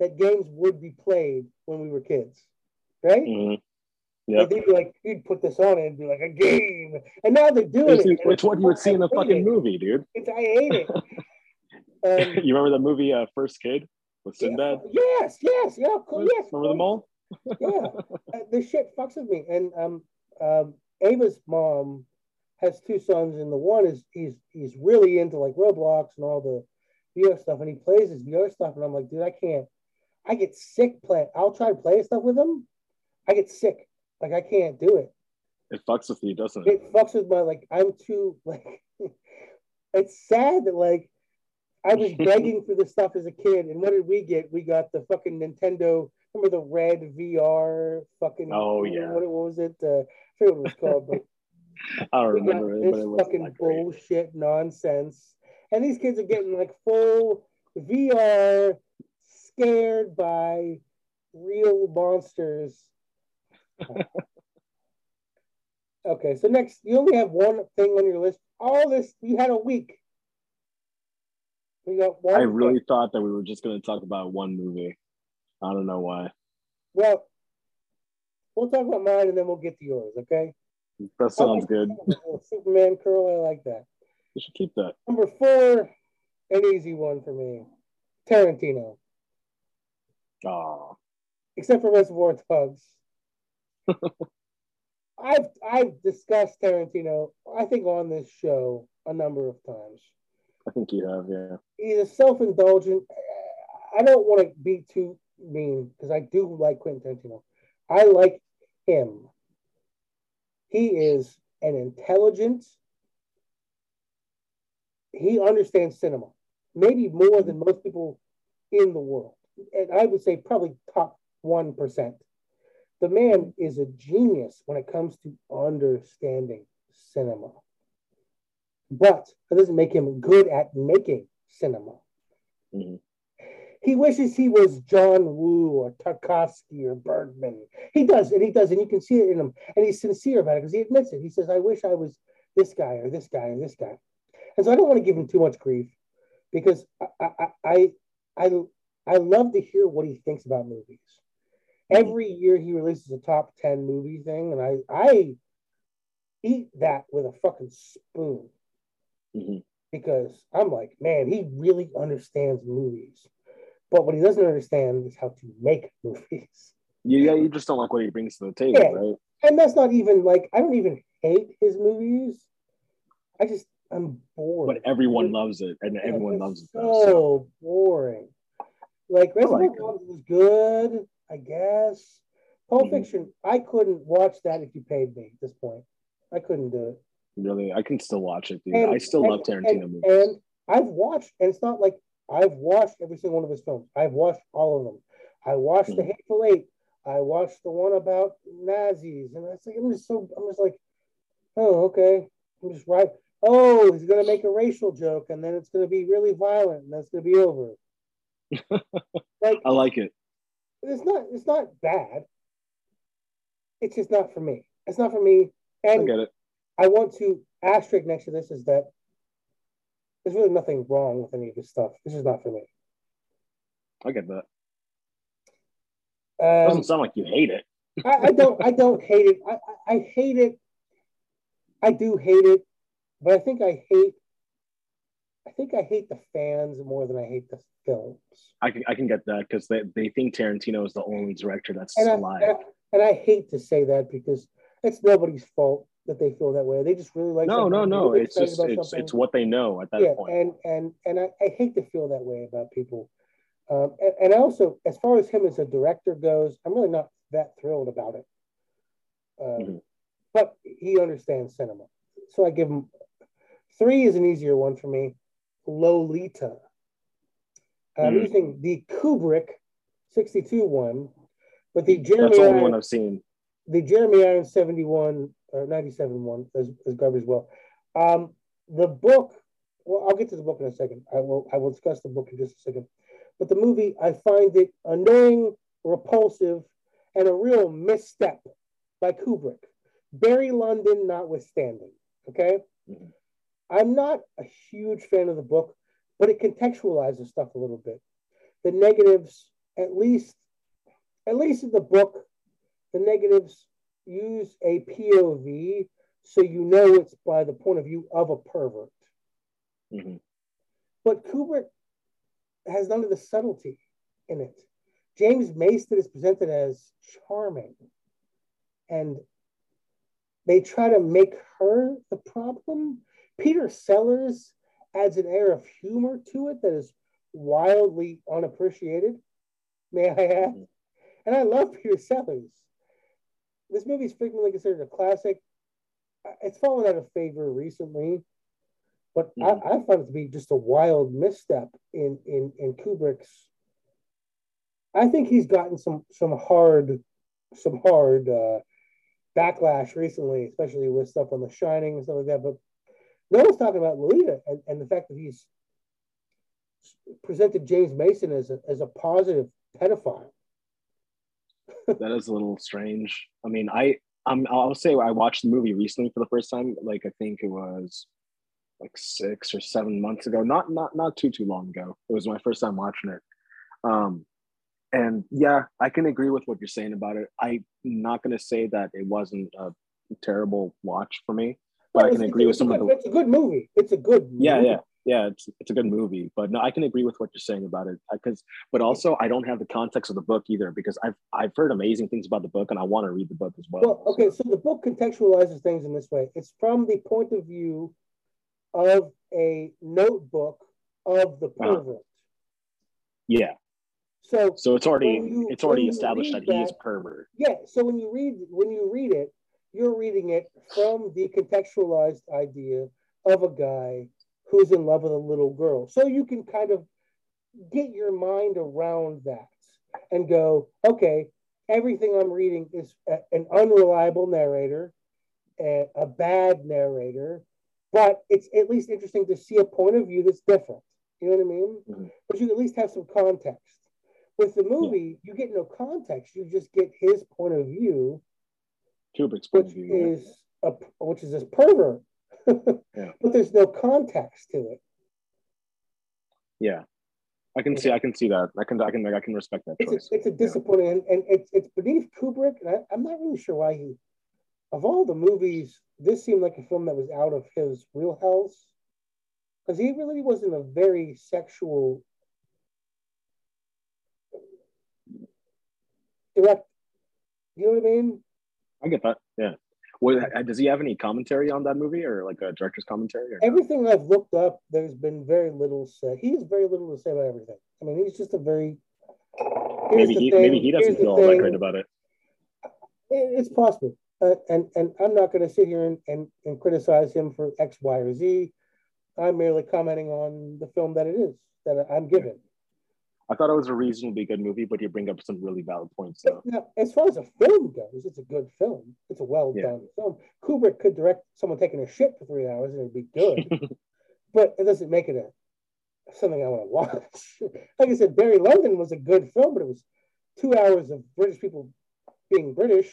that games would be played when we were kids, right? mhm. Like, Yep. they'd be like, you'd put this on and it'd be like a game, and now they're doing It's, it. it's what you would see in a fucking it. movie, dude. It's, I hate it. Um, you remember the movie uh, First Kid with Sinbad? Yes, yes, yeah, cool, yes. Remember them all? Yeah, this shit fucks with me. And um, um, Ava's mom has two sons, and the one is he's he's really into like Roblox and all the VR stuff, and he plays his VR stuff, and I'm like, dude, I can't. I get sick playing. I'll try to play stuff with him. I get sick. Like I can't do it. It fucks with you, doesn't it? It fucks with my like. I'm too like. it's sad that like I was begging for this stuff as a kid, and what did we get? We got the fucking Nintendo. Remember the red VR fucking? Oh, yeah. What, what was it? Uh, I forget what it was called, but I don't remember it, this it fucking bullshit nonsense. And these kids are getting like full VR scared by real monsters. okay, so next, you only have one thing on your list. All this, you had a week. We got one. I really thing. thought that we were just going to talk about one movie. I don't know why. Well, we'll talk about mine and then we'll get to yours, okay? That sounds good. Superman curl, I like that. You should keep that. Number four, an easy one for me. Tarantino. Ah. Except for Reservoir Dogs. I've I've discussed Tarantino, I think, on this show a number of times. I think you have, yeah. He's a self-indulgent. I don't want to be too mean because I do like Quentin Tarantino. I like him. He is an intelligent. He understands cinema, maybe more than most people in the world, and I would say probably top one percent. The man is a genius when it comes to understanding cinema. But that doesn't make him good at making cinema. Mm-hmm. He wishes he was John Woo or Tarkovsky or Bergman. He does, and he does, and you can see it in him. And he's sincere about it because he admits it. He says, I wish I was this guy or this guy or this guy. And so I don't want to give him too much grief because I I I I, I love to hear what he thinks about movies. Every year he releases a top 10 movie thing, and I I eat that with a fucking spoon. Mm-hmm. Because I'm like, man, he really understands movies. But what he doesn't understand is how to make movies. Yeah, you just don't like what he brings to the table, yeah. right? And that's not even like I don't even hate his movies. I just I'm bored. But everyone loves it, and everyone loves it. So, so boring. Like Reservoir like Dogs was good, I guess. Pulp mm-hmm. Fiction, I couldn't watch that if you paid me at this point. I couldn't do it. Really, I can still watch it, dude. And, I still and, love Tarantino and, movies. And I've watched, and it's not like I've watched every single one of his films. I've watched all of them. I watched. The hmm. Hateful Eight. I watched the one about Nazis, and I was like, I'm just so, I'm just like, oh, okay. I'm just right. Oh, he's gonna make a racial joke, and then it's gonna be really violent, and that's gonna be over. like, I like it. It's not. It's not bad. It's just not for me. It's not for me. And I get it. I want to asterisk next to this is that there's really nothing wrong with any of this stuff. This is not for me. I get that. Um, Doesn't sound like you hate it. I, I, don't. I don't hate it. I, I, I hate it. I do hate it, but I think I hate. I think I hate the fans more than I hate the films. I can I can get that because they, they think Tarantino is the only director that's and alive. I, and, and I hate to say that because it's nobody's fault that they feel that way. They just really like. No, no, no. Really it's just it's, it's what they know at that yeah, point. And and and I, I hate to feel that way about people. Um, and, and also, as far as him as a director goes, I'm really not that thrilled about it. Um, mm-hmm. But he understands cinema, so I give him three is an easier one for me. Lolita. I'm mm. using the Kubrick 62 one, but the Jeremy That's the only one I've seen. The Jeremy Irons 71 or 97 one as, as garbage well. Um, the book, well, I'll get to the book in a second. I will I will discuss the book in just a second. But the movie, I find it annoying, repulsive, and a real misstep by Kubrick. Barry Lyndon notwithstanding. Okay. Mm-hmm. I'm not a huge fan of the book, but it contextualizes stuff a little bit. The negatives, at least, at least in the book, the negatives use a POV so you know it's by the point of view of a pervert. Mm-hmm. But Kubrick has none of the subtlety in it. James Mason is presented as charming, and they try to make her the problem. Peter Sellers adds an air of humor to it that is wildly unappreciated, may I add. Mm-hmm. And I love Peter Sellers this movie is frequently considered a classic. It's fallen out of favor recently, but I, I found it to be just a wild misstep in in in Kubrick's. I think he's gotten some some hard some hard uh, backlash recently, especially with stuff on The Shining and stuff like that. But no one's talking about Lolita and, and the fact that he's presented James Mason as a, as a positive pedophile. That is a little strange. I mean, I um, I'll say I watched the movie recently for the first time. Like I think it was like six or seven months ago. Not not not too too long ago. It was my first time watching it. Um, and yeah, I can agree with what you're saying about it. I'm not going to say that it wasn't a terrible watch for me, but well, I can agree with some of the. It's a good movie. It's a good. Movie. yeah, yeah. Yeah, it's it's a good movie, but no, I can agree with what you're saying about it because, but also I don't have the context of the book either because I've I've heard amazing things about the book and I want to read the book as well. Well, okay, so, the book contextualizes things in this way. It's from the point of view of a notebook of the uh-huh. pervert. Uh, yeah. So, so it's already you, it's already established that, that he is pervert. Yeah. So when you read when you read it, you're reading it from the contextualized idea of a guy who's in love with a little girl. So you can kind of get your mind around that and go, okay, everything I'm reading is a, an unreliable narrator, a, a bad narrator, but it's at least interesting to see a point of view that's different. You know what I mean? Mm-hmm. But you at least have some context. With the movie, yeah. you get no context. You just get his point of view, Kubrick's point of view, is a, which is this pervert. yeah. But there's no context to it. Yeah, I can see. I can see that. I can. I can. I can respect that. It's, a, it's a, disappointing, yeah. and, and it's it's beneath Kubrick. And I, I'm not really sure why he, of all the movies, this seemed like a film that was out of his wheelhouse, because he really wasn't a very sexual direct. You know what I mean? I get that. Yeah. Well, does he have any commentary on that movie or like a director's commentary? everything I've looked up, there's been very little said. He has very little to say about everything. I mean, he's just a very. Maybe he, maybe he doesn't feel all that great about it. It's possible. Uh, and and I'm not going to sit here and, and, and criticize him for X, Y, or Z. I'm merely commenting on the film that it is that I'm given. I thought it was a reasonably good movie, but you bring up some really valid points. So. Now, as far as a film goes, it's a good film. It's a well yeah. done film. Kubrick could direct someone taking a shit for three hours and it'd be good, but it doesn't make it a something I want to watch. like I said, Barry Lyndon was a good film, but it was two hours of British people being British,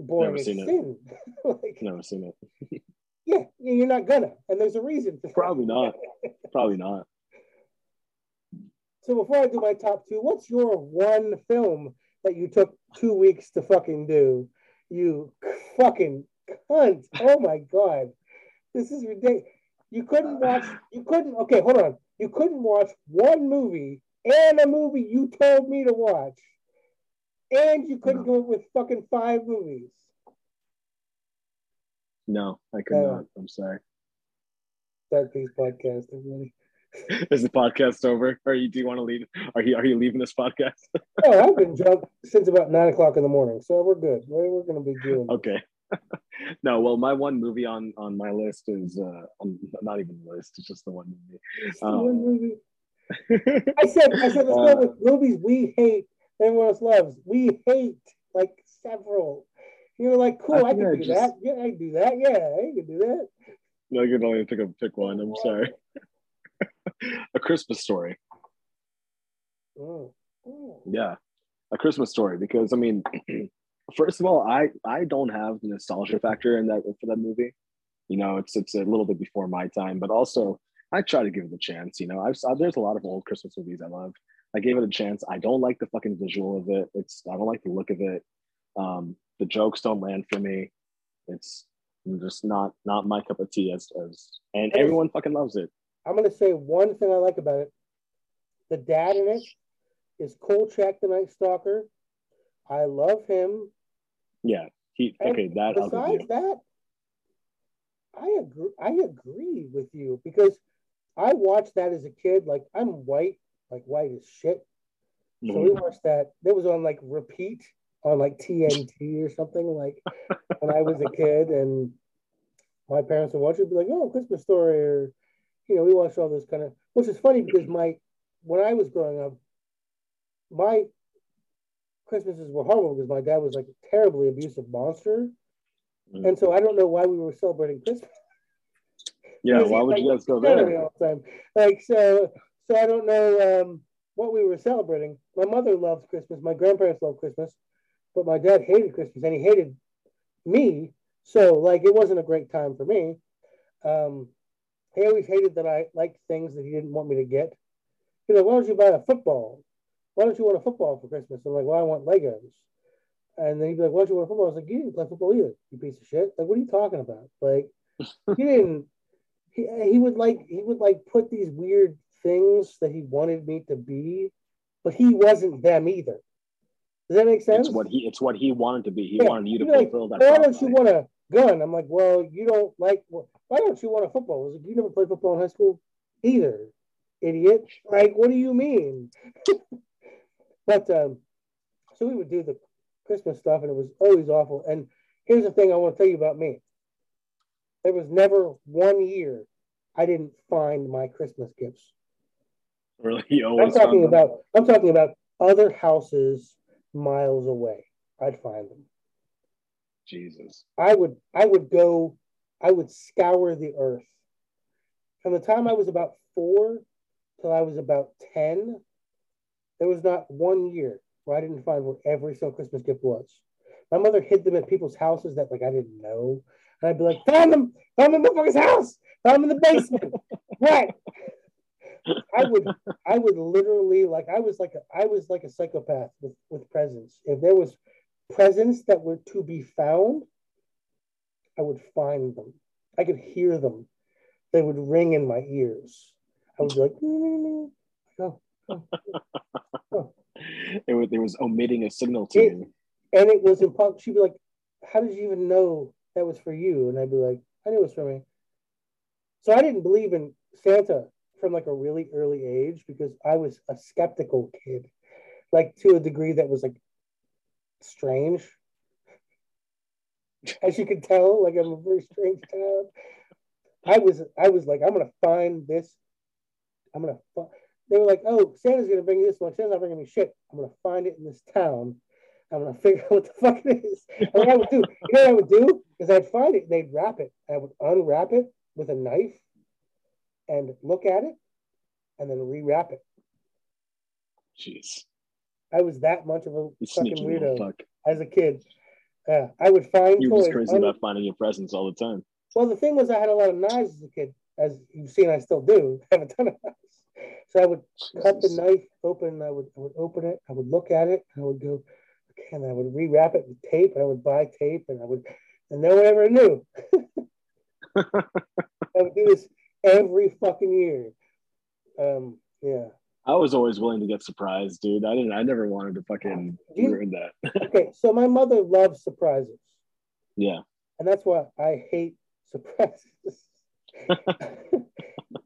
boring Never as sin. like, Never seen it. yeah, you're not gonna, and there's a reason. Probably not. Probably not. So before I do my top two, what's your one film that you took two weeks to fucking do? You fucking cunt. Oh my god. This is ridiculous. You couldn't watch, you couldn't, okay, hold on. You couldn't watch one movie and a movie you told me to watch. And you couldn't no. go with fucking five movies. No, I could uh, not. I'm sorry. Dark Peaks Podcast, everybody. Is the podcast over? Or you? Do you want to leave? Are you? Are you leaving this podcast? oh, I've been drunk since about nine o'clock in the morning, so we're good. We're, we're going to be good. Okay. no, well, my one movie on on my list is uh, not even the list. It's just the one movie. Um, one movie. I said, I said, let's uh, go with movies we hate, everyone else loves. We hate like several. You were like, cool, I, I can do just... that. Yeah, I can do that. Yeah, I can do that. No, you can only pick a pick one. I'm sorry. a Christmas story. Oh. oh. Yeah, a Christmas story. Because I mean, first of all, I I don't have the nostalgia factor in that for that movie. You know, it's it's a little bit before my time, but also I try to give it a chance. You know, I've uh, there's a lot of old Christmas movies I love. I gave it a chance. I don't like the fucking visual of it. It's I don't like the look of it. Um, the jokes don't land for me. It's just not not my cup of tea as as and everyone fucking loves it. I'm going to say one thing I like about it. The dad in it is Kolchak the Night Stalker. I love him. Yeah, he okay. And that besides that, I agree. I agree with you because I watched that as a kid. Like I'm white, like white as shit. Mm-hmm. So we mm-hmm. watched that. That was on like repeat on like TNT or something like when I was a kid, and my parents would watch it, be like, "Oh, Christmas Story," or you know, we watched all this kind of, which is funny because my, when I was growing up, my Christmases were horrible because my dad was like a terribly abusive monster. Mm. And so I don't know why we were celebrating Christmas. Yeah, why would like, you guys go there? All the time. Like, so, so I don't know um, what we were celebrating. My mother loved Christmas. My grandparents loved Christmas, but my dad hated Christmas, and he hated me. So like, it wasn't a great time for me. Um, he always hated that I liked things that he didn't want me to get. You know, why don't you buy a football? Why don't you want a football for Christmas? I'm like, well, I want Legos. And then he'd be like, why don't you want a football? I was like, you didn't play football either, you piece of shit. Like, what are you talking about? Like, he didn't. He, he would like he would like put these weird things that he wanted me to be, but he wasn't them either. Does that make sense? It's what he it's what he wanted to be. He yeah. wanted you to like, fulfill that. Why don't you want a gun? I'm like, well, you don't like. Why don't you want a football? I was like, you never played football in high school either, idiot. Like, what do you mean? but um, so we would do the Christmas stuff, and it was always awful. And here's the thing I want to tell you about me. There was never one year I didn't find my Christmas gifts. Really? I'm talking about I'm talking about other houses miles away. I'd find them. Jesus. I would I would go, I would scour the earth. From the time I was about four till I was about 10, there was not one year where I didn't find where every single Christmas gift was. My mother hid them at people's houses that like I didn't know. And I'd be like, found them, found them in the fucking house, found them in the basement. what? I would I would literally like I was like a I was like a psychopath with, with presents. If there was presents that were to be found, I would find them. I could hear them. They would ring in my ears. I was like, oh, oh, oh. It, was, it was omitting a signal to it, you. And it was impossible. She'd be like, How did you even know that was for you? And I'd be like, I knew it was for me. So I didn't believe in Santa from like a really early age because I was a skeptical kid, like to a degree that was like strange. As you can tell, like I'm a very strange child. I was I was like, I'm gonna find this. I'm gonna they were like, oh, Santa's gonna bring you this one. Santa's not bringing me shit. I'm gonna find it in this town. I'm gonna figure out what the fuck it is. And what I would do, you know what I would do? Is I'd find it, they'd wrap it. I would unwrap it with a knife and look at it and then rewrap it. Jeez. I was that much of a you fucking weirdo fuck. as a kid. Yeah, I would find you were just crazy about finding your presents all the time. Well, the thing was, I had a lot of knives as a kid, as you've seen. I still do I have a ton of knives. So I would Jesus. cut the knife open. I would I would open it. I would look at it. I would go, okay, and I would rewrap it with tape. And I would buy tape, and I would, and no one ever knew. I would do this every fucking year. Um, yeah. I was always willing to get surprised, dude. I didn't. I never wanted to fucking you, ruin that. okay, so my mother loves surprises. Yeah. And that's why I hate surprises.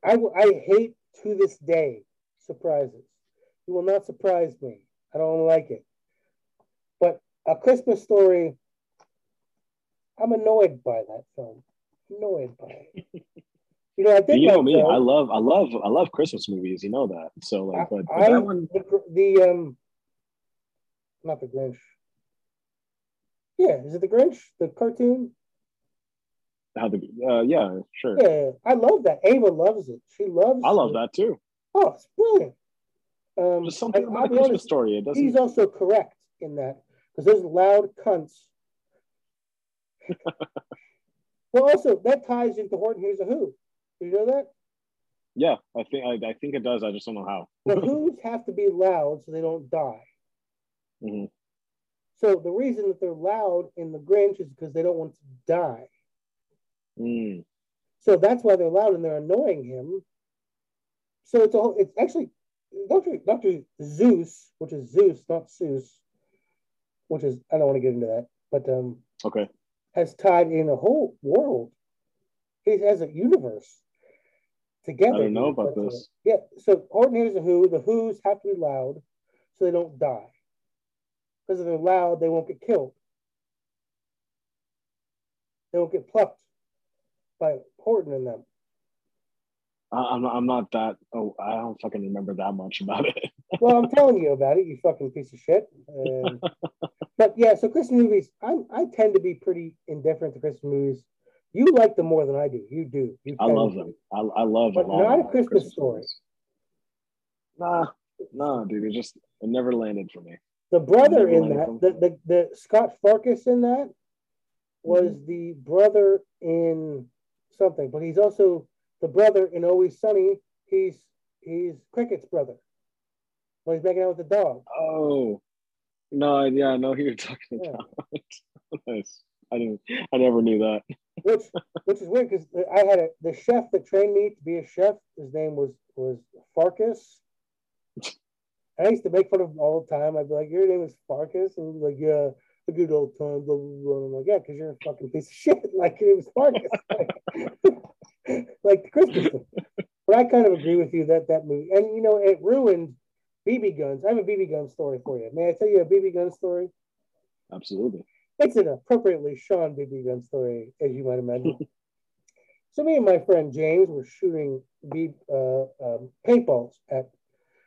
I I hate to this day surprises. You will not surprise me. I don't like it. But a Christmas story, I'm annoyed by that film. Annoyed by it. You know, I think you know me. I love, I love, I love Christmas movies. You know that. So like, but, but I, that one, the, the um, not the Grinch. Yeah, is it the Grinch? The cartoon? How the uh, yeah, sure. Yeah, I love that. Ava loves it. She loves. I love it. that too. Oh, it's brilliant. Um, Just something about a Christmas honest, story. It doesn't. He's also correct in that because there's loud cunts. well, also that ties into Horton Hears a Who. Do you know that? Yeah, I think I, I think it does. I just don't know how. the Who's have to be loud so they don't die. Mm-hmm. So the reason that they're loud in the Grinch is because they don't want to die. Mm. So that's why they're loud and they're annoying him. So it's a whole, it's actually Doctor Doctor Seuss, which is Zeus, not Zeus, which is I don't want to get into that, but um, okay, has tied in a whole world. He has a universe together. I don't know about this. yeah, so Horton hears the Who. The Who's have to be loud so they don't die. Because if they're loud, they won't get killed. They won't get plucked by Horton and them. I'm not, I'm not that. Oh, I don't fucking remember that much about it. well, I'm telling you about it, you fucking piece of shit. Um, but yeah, so Christmas movies, I'm, I tend to be pretty indifferent to Christmas movies. You like them more than I do. You do. You I love them. I, I love them but not a Christmas, Christmas story. Movies. Nah, nah, dude. It just it never landed for me. The brother in that, the, the, the Scut Farkus in that was Mm-hmm. the brother in something, but he's also the brother in Always Sunny. He's he's Cricket's brother. When he's making out with the dog. Oh, no, yeah, I know who you're talking Yeah. about. nice. I didn't. I never knew that. which which is weird because I had a the chef that trained me to be a chef. His name was was Farkas. And I used to make fun of him all the time. I'd be like, "Your name is Farkas," and he'd be like, "Yeah, a good old time." Blah blah blah. And I'm like, "Yeah, because you're a fucking piece of shit." Like it was Farkas, like, Christmas. But I kind of agree with you that that movie, and you know, it ruined BB guns. I have a BB gun story for you. May I tell you a BB gun story? Absolutely. It's an appropriately Sean BB gun story, as you might imagine. so me and my friend James were shooting B, uh, um, paintballs at.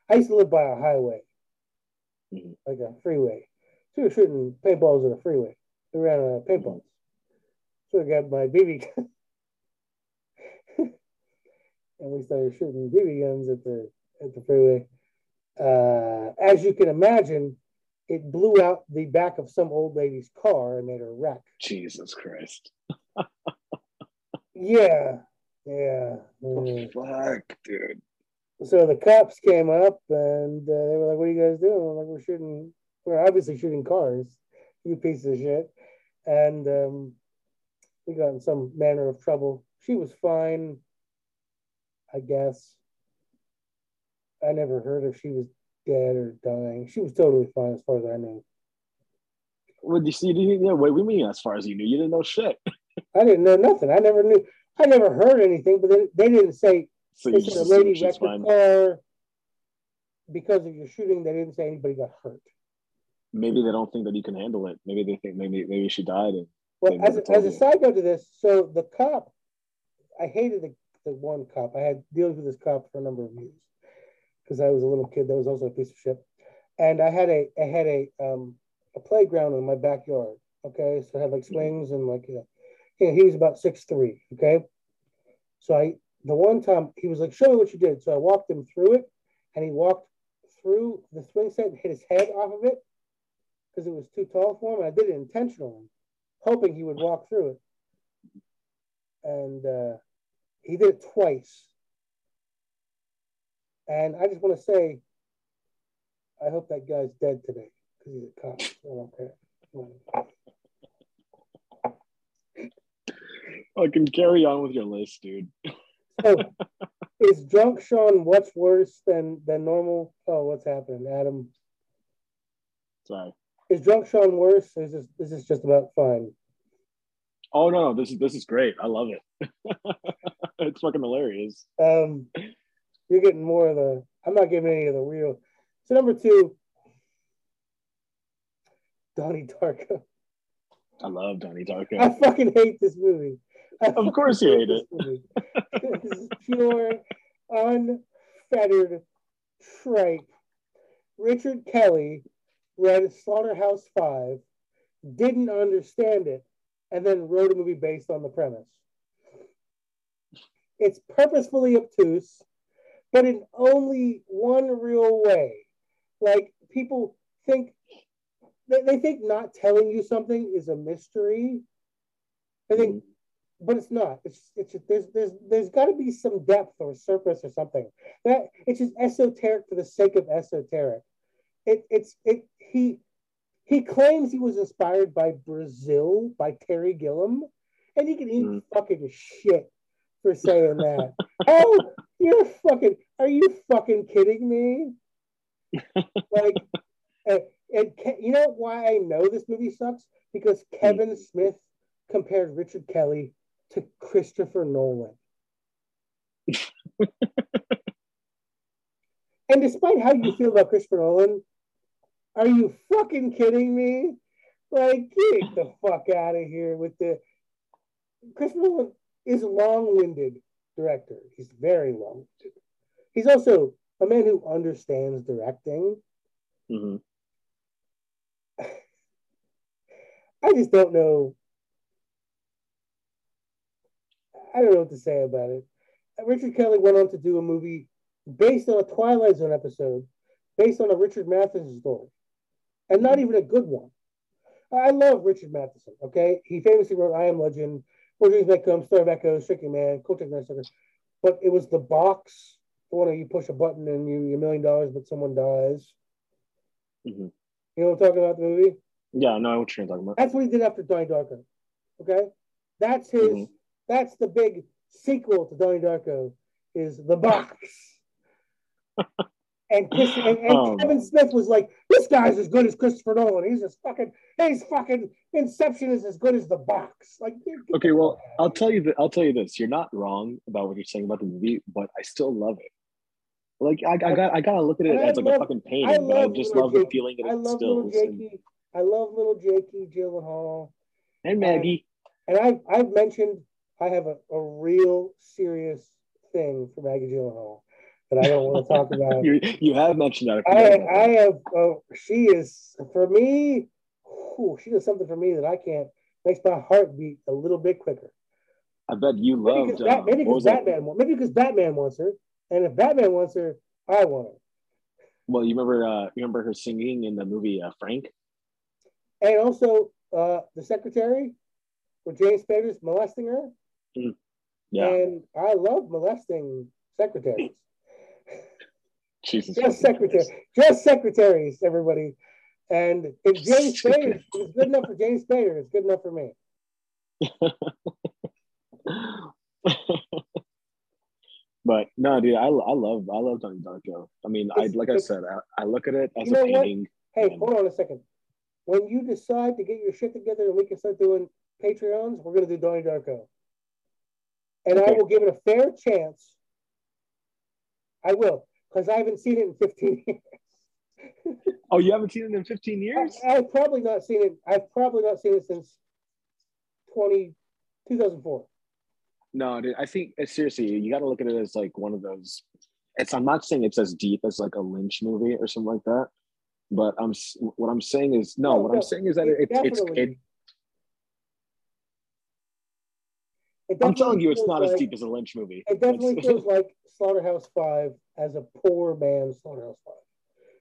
I used to live by a highway, Mhm. like a freeway. So we were shooting paintballs at a freeway. We ran out of paintballs. So I got my BB gun. and we started shooting BB guns at the at the freeway. Uh, as you can imagine, it blew out the back of some old lady's car and made her wreck. Jesus Christ. Yeah, yeah. Mm. fuck, dude? So the cops came up and uh, they were like, "What are you guys doing?" I'm like, "We're shooting. We're obviously shooting cars. You pieces of shit." And um, we got in some manner of trouble. She was fine, I guess. I never heard if she was dead or dying. She was totally fine as far as I knew. What you see? You didn't, yeah, wait, we mean as far as you knew, you didn't know shit. I didn't know nothing. I never knew. I never heard anything. But then they didn't say So They you just a lady wrecked the because of your shooting. They didn't say anybody got hurt. Maybe they don't think that you can handle it. Maybe they think maybe maybe she died. And Well, as a, as a side note to this, so the cop, I hated the, the one cop. I had deals with this cop for a number of years because I was a little kid that was also a piece of shit. And I had a I had a um a playground in my backyard. Okay, so I had like swings and like you know, know, he was about six three. Okay, so I the one time he was like, "Show me what you did." So I walked him through it, and he walked through the swing set and hit his head off of it because it was too tall for him. And I did it intentionally, hoping he would walk through it. And uh, he did it twice. And I just want to say, I hope that guy's dead today because he's a cop. I don't care. fucking carry on with your list, dude. So, is drunk Sean what's worse than than normal? Oh, what's happening, Adam? Sorry. Is drunk Sean worse? Or is this is this just about fine? Oh no, no, this is this is great. I love it. it's fucking hilarious. Um, you're getting more of the. I'm not giving any of the real. So number two, Donnie Darko. I love Donnie Darko. I fucking hate this movie. I Of course you hate it. this is pure, unfettered tripe. Richard Kelly read Slaughterhouse Five, didn't understand it, and then wrote a movie based on the premise. It's purposefully obtuse, but in only one real way. Like people think they, they think not telling you something is a mystery. I think but it's not. It's it's there's there's there's got to be some depth or surface or something. That it's just esoteric for the sake of esoteric. It it's it he he claims he was inspired by Brazil by Terry Gilliam, and he can eat Mm. fucking shit for saying that. oh, you're fucking. Are you fucking kidding me? like, and, and Ke- you know why I know this movie sucks because hmm. Kevin Smith compared Richard Kelly to Christopher Nolan. and despite how you feel about Christopher Nolan, are you fucking kidding me? Like, get the fuck out of here with the. Christopher Nolan is a long-winded director. He's very long-winded. He's also a man who understands directing. hmm I just don't know. I don't know what to say about it. Richard Kelly went on to do a movie based on a Twilight Zone episode, based on a Richard Matheson story, and not even a good one. I love Richard Matheson. Okay, he famously wrote "I Am Legend," "Where Dreams May Come," "Stir of Echoes," "Shaking Man," "Cool Sucker." But it was the box, the one where you push a button and you a million dollars, but someone dies. Mm-hmm. You know what I'm talking about? The movie. Yeah, no, I know what you're talking about. That's what he did after Donnie Darko. Okay, that's his. Mm-hmm. That's the big sequel to Donnie Darko. Is the box. and, Chris, and, and um, Kevin Smith was like, "This guy's as good as Christopher Nolan. He's as fucking. He's fucking. Inception is as good as the box." Like, okay, well, I'll tell you. that. I'll tell you this. You're not wrong about what you're saying about the movie, but I still love it. Like I, I got, I gotta look at it as like love, a fucking painting, I but I just love Jakey. the feeling it I love instills. Little Jakey. And, I love little Jakey Gyllenhaal and Maggie. And, and I've, I've mentioned I have a, a real serious thing for Maggie Gyllenhaal that I don't want to talk about. you, you have mentioned that. I, I have. Uh, she is for me. Whew, she does something for me that I can't. Makes my heart beat a little bit quicker. I bet you love. Maybe because, uh, maybe Batman. That? Maybe because Batman wants her, and if Batman wants her, I want her. Well, you remember, uh, you remember her singing in the movie uh, Frank, and also uh, the secretary with James Spader's molesting her. Mm. Yeah, and I love molesting secretaries. Jesus. Just secretaries. Just secretaries, everybody. And if James Spader is good enough for James Spader, it's good enough for me. but no, dude, I, I love I love Donnie Darko. I mean, I like I said, I, I look at it as you know a painting. What? Hey, hold on a second. When you decide to get your shit together and we can start doing Patreons, we're gonna do Donnie Darko. And okay. I will give it a fair chance. I will because I haven't seen it in 15 years. oh, you haven't seen it in 15 years? I, have probably not seen it. I've probably not seen it since 20, 2004. No, dude, I think uh, seriously, you got to look at it as like one of those. It's. I'm not saying it's as deep as like a Lynch movie or something like that, but I'm. What I'm saying is no. no what no, I'm saying is that it, it's it's it, I'm telling you, it's not like, as deep as a Lynch movie. It definitely feels like Slaughterhouse Five as a poor man's Slaughterhouse Five.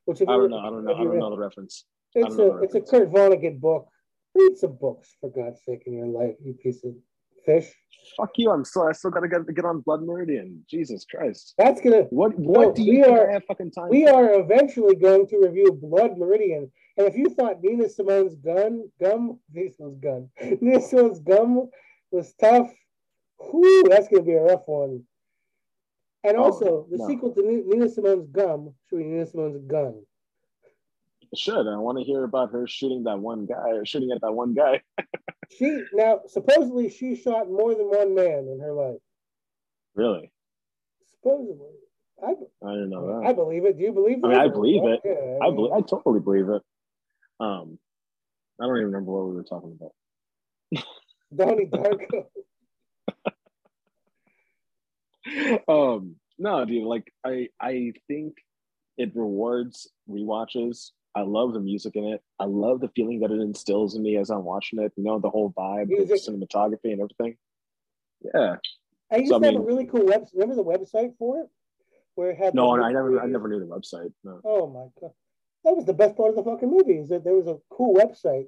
Which I don't know. I don't know. I don't know the reference. It's a it's a Kurt Vonnegut book. Read some books for God's sake in your life, you piece of fish. Fuck you! I'm still I still gotta get get on Blood Meridian. Jesus Christ! That's gonna. What what no, do you are, have fucking time? We for? are eventually going to review Blood Meridian, and if you thought Nina Simone's gun gum, this was gun, Nina Simone's gum was tough, whew, that's gonna be a rough one. And oh, also, the no. sequel to Nina Simone's Gum should be Nina Simone's Gun. It should. I want to hear about her shooting that one guy or shooting at that one guy. she now supposedly she shot more than one man in her life. Really? Supposedly. I, I didn't know that. I believe it. Do you believe it? I mean, I believe it. Yeah, I, I believe. I totally believe it. Um, I don't even remember what we were talking about. Donnie Darko. um, no, dude, like I I think it rewards re-watches. I love the music in it. I love the feeling that it instills in me as I'm watching it. You know, the whole vibe, the cinematography, and everything. Yeah. I used so, to I have a really cool website. Remember the website for it, where it had. No, I never. I never knew the website. No. Oh my god, that was the best part of the fucking movie. Is that there was a cool website.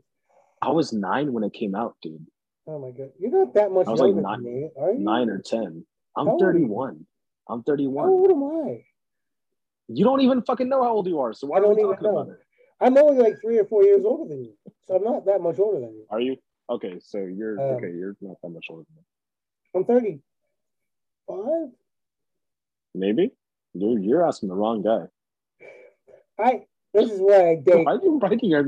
I was nine when it came out, dude. Oh my god, you're not that much. I was like nine, me, nine or ten. I'm how 31. I'm 31. How old am I? You don't even fucking know how old you are. So why I don't are we talking know. about it? I'm only like three or four years older than you. So I'm not that much older than you. Are you? Okay, so you're um, okay, you're not that much older than me. I'm 35. Maybe. You're you're asking the wrong guy. I this is why I date. Why are you biting your,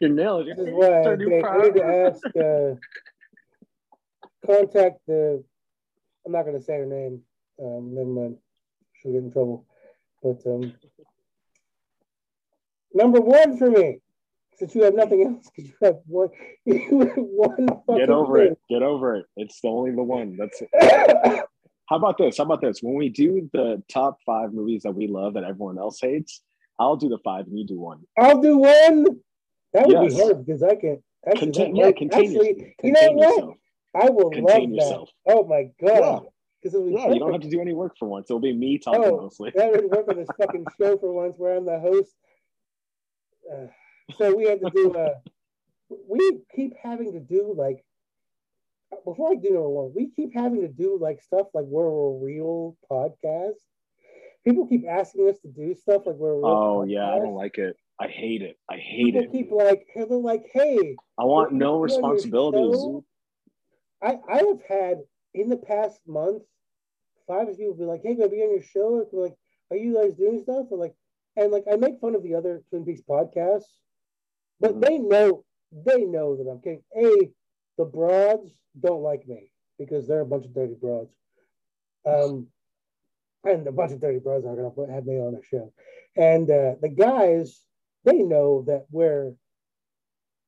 your nails? This is why I date. I need to ask uh, contact the I'm not going to say her name. Um, never mind. She'll get in trouble. But um, number one for me, since you have nothing else, you have one. You have one. Get over thing. it. Get over it. It's the only the one. That's it. How about this? How about this? When we do the top five movies that we love that everyone else hates, I'll do the five and you do one. I'll do one. That would yes. be hard because I can. Actually, contain, yeah, contain actually, you know what? I will love yourself. that. Oh my god! Be Yeah, you don't have to do any work for once. It'll be me talking Oh, mostly. that would work on this fucking show for once where I'm the host. Uh, so we had to do. Uh, we keep having to do like. Before I do number one, we keep having to do like stuff like where we're a real podcast. People keep asking us to do stuff like we're a real. Oh yeah, I don't like it. I hate it. I hate People it. keep like they're like, hey, I want no you know, your responsibilities. I I have had in the past month five of people be like, "Hey, gonna be on your show?" Or like, "Are you guys doing stuff?" Or like, and like I make fun of the other Twin Peaks podcasts, but Mhm. they know they know that I'm kidding. A, the broads don't like me because they're a bunch of dirty broads, um, and a bunch of dirty broads are gonna put, have me on their show, and uh, the guys they know that we're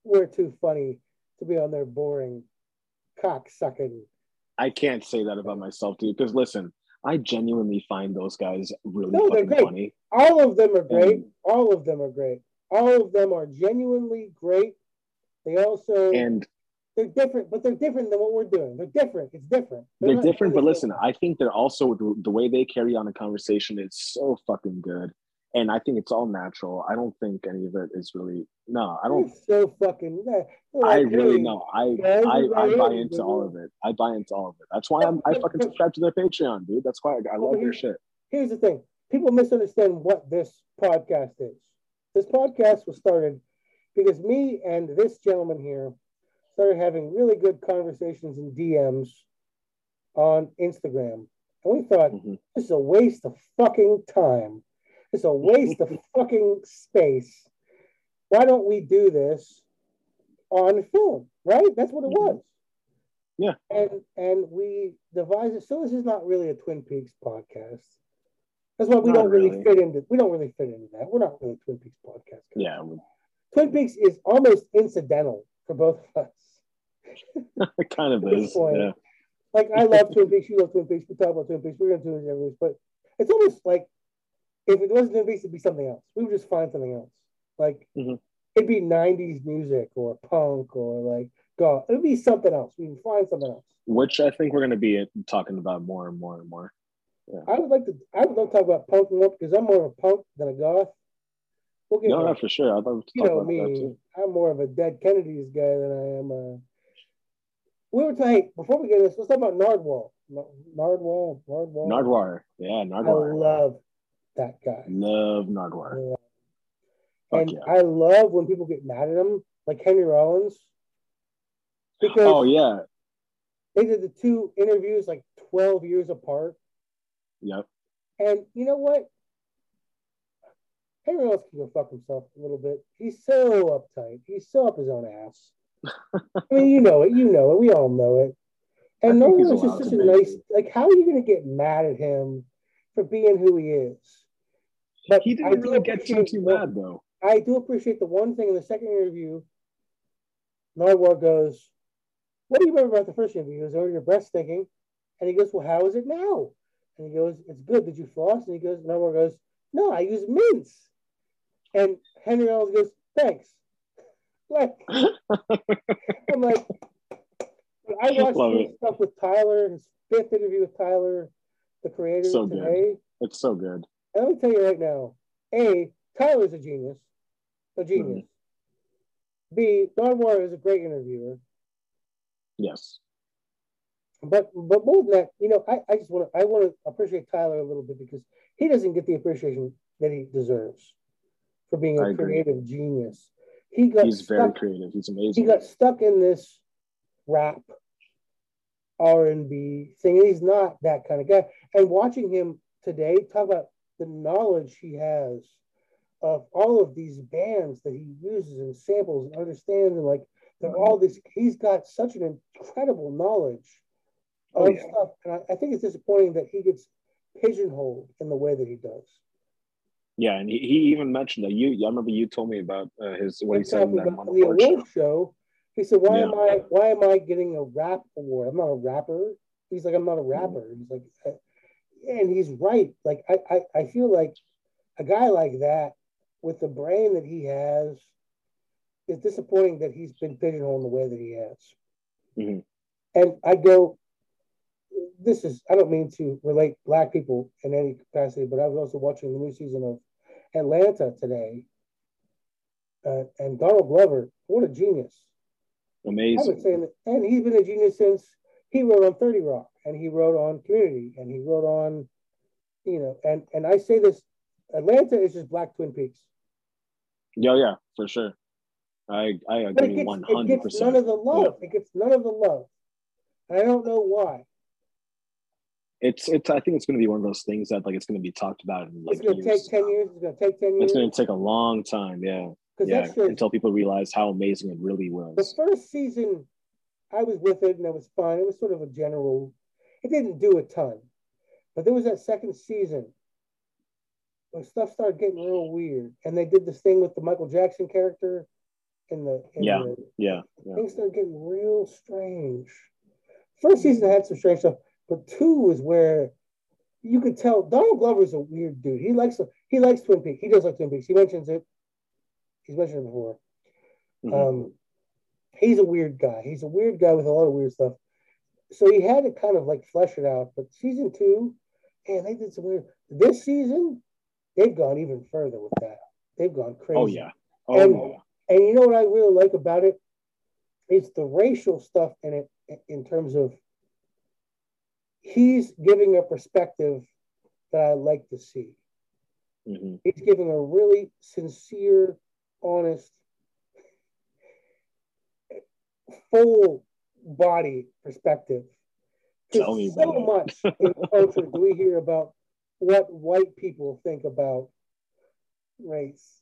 we're too funny to be on their boring cock sucking. I can't say that about myself, dude. Because listen, I genuinely find those guys really No, fucking great. funny. All of them are great. And- All of them are great. All of them are genuinely great. They also And they're different, but they're different than what we're doing. They're different. It's different. they're not different, but listen, I think they're also the way they carry on a conversation is so fucking good. And I think it's all natural. I don't think any of it is really no, I don't It's so fucking. they're I really know. I I, I buy into all of it. I buy into all of it. That's why I'm I fucking subscribe to their Patreon, dude. That's why I, I love their shit. Here's the thing: people misunderstand what this podcast is. This podcast was started because me and this gentleman here started having really good conversations in DMs on Instagram, and we thought Mhm. this is a waste of fucking time. It's a waste of fucking space. Why don't we do this on film? Right? That's what it Mhm. was. Yeah. And and we devised it. So this is not really a Twin Peaks podcast. That's why we Not don't really. really. fit into. We don't really fit into that. We're not really a Twin Peaks podcast. Yeah, Twin Peaks is almost incidental for both of us. it kind of is. Yeah. Like I love Twin Peaks, you love Twin Peaks. We talk about Twin Peaks. We're gonna do it every week, but it's almost like if it wasn't Twin Peaks, it'd be something else. We would just find something else. Like Mhm. it'd be '90s music or punk or like God. It'd be something else. We would find something else. Which I think we're gonna be talking about more and more and more. I would like to. I would love to talk about punk more because I'm more of a punk than a goth. We'll get No, for sure. I'd love to you know about that me. too. I'm more of a Dead Kennedys guy than I am. Uh, we were talking before we get this. Let's talk about Nardwall. N- Nardwall. Nardwall. Nardwuar. Yeah, I love that guy. Love Nardwuar. Yeah. And yeah. I love when people get mad at him, like Henry Rollins, because Oh yeah. they did the two interviews like 12 years apart. Yep. And you know what? Henry Rollins can go fuck himself a little bit. He's so uptight. He's so up his own ass. I mean, you know it. You know it. We all know it. And no one's just such a nice. Like, how are you going to get mad at him for being who he is? But He I didn't do really get too too mad though. I do appreciate the one thing in the second interview. Nardwuar goes, "What do you remember about the first interview?" He goes, "Oh, your breath stinking," and he goes, "Well, how is it now?" And he goes, "It's good. Did you floss?" And he goes, Nardwuar goes, "No, I use mints." And Henry Rollins goes, "Thanks." Like, I'm like, I watched Love stuff with Tyler, his fifth interview with Tyler, the creator So good. today. It's so good. Let me tell you right now, A, Tyler's a genius. A genius. B, Don Moore is a great interviewer. Yes. But but more than that, you know, I, I just want to I want to appreciate Tyler a little bit because he doesn't get the appreciation that he deserves for being I a agree. creative genius. He got He's very creative. He's amazing. he got stuck in this rap R and B thing. and He's not that kind of guy. And watching him today talk about the knowledge he has of all of these bands that he uses and samples and understands, and like they're all this. He's got such an incredible knowledge Oh, of yeah. stuff, and I, I think it's disappointing that he gets pigeonholed in the way that he does. Yeah, and he, he even mentioned that you. I remember you told me about uh, his what he said that about the award show. show. He said, "Why Yeah. am I? Why am I getting a rap award? I'm not a rapper." He's like, "I'm not a rapper." He's like, and he's right. Like, I, I, I feel like a guy like that, with the brain that he has, it's disappointing that he's been pigeonholed in the way that he has. Mhm. And I go, this is I don't mean to relate black people in any capacity, but I was also watching the new season of Atlanta today, uh, and Donald Glover, what a genius! Amazing. I've been saying that, and he's been a genius since he wrote on Thirty Rock, and he wrote on Community, and he wrote on, you know, and and I say this, Atlanta is just Black Twin Peaks. Yeah, yeah, for sure. I I agree one hundred percent. None of the love. Yeah. It gets none of the love. I don't know why. It's it's. I think it's going to be one of those things that like it's going to be talked about in like. It's going to take ten years. It's going to take ten years. It's going to take a long time. Yeah. Yeah. Until people realize how amazing it really was. The first season, I was with it and it was fun. It was sort of a general. It didn't do a ton, but there was that second season where stuff started getting real weird, and they did this thing with the Michael Jackson character in the. In yeah. The, yeah. Yeah. Things started getting real strange. First season had some strange stuff, but two is where you could tell Donald Glover's a weird dude. He likes he likes Twin Peaks. He does like Twin Peaks. He mentions it. He's mentioned it before. Mm-hmm. Um, he's a weird guy. He's a weird guy with a lot of weird stuff. So he had to kind of like flesh it out. But season two, man, they did some weird. This season, they've gone even further with that. They've gone crazy. Oh yeah. Oh and, yeah. And you know what I really like about it? It's the racial stuff in it in terms of he's giving a perspective that I like to see. Mm-hmm. He's giving a really sincere, honest, full body perspective. Tell me so much in culture do we hear about what white people think about race.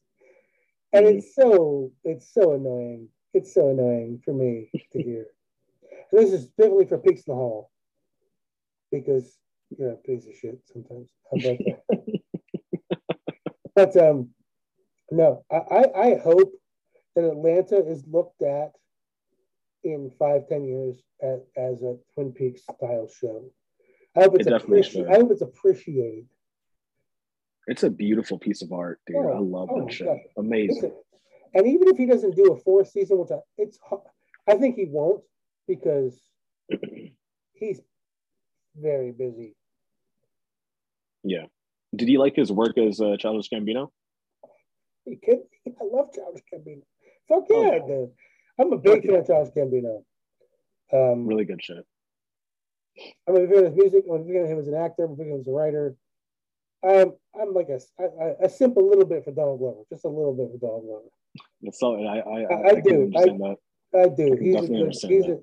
And mm-hmm. it's so it's so annoying. It's so annoying for me to hear. And this is specifically for Peaks in the Hall because you're a piece of shit sometimes. but um, no, I, I hope that Atlanta is looked at in five, ten years as, as a Twin Peaks style show. I hope it's, it appreci- I hope it's appreciated. It's a beautiful piece of art, dude. Oh, I love oh that show. God. Amazing. and even if he doesn't do a fourth season, which I, it's, I think he won't because he's very busy. Yeah. Did you like his work as uh, Childish Gambino? You kidding I love Childish Gambino. Fuck yeah, oh. Do. I'm a big fan of Childish Gambino. Um, really good shit. I'm a fan of his music. I'm a fan of him as an actor. I'm a fan of him as a writer. I'm I'm like a, a, a simple little bit for Donald Glover, just a little bit for Donald Glover. That's all. I I, I, I do. I, I, do. He's a good, he's a,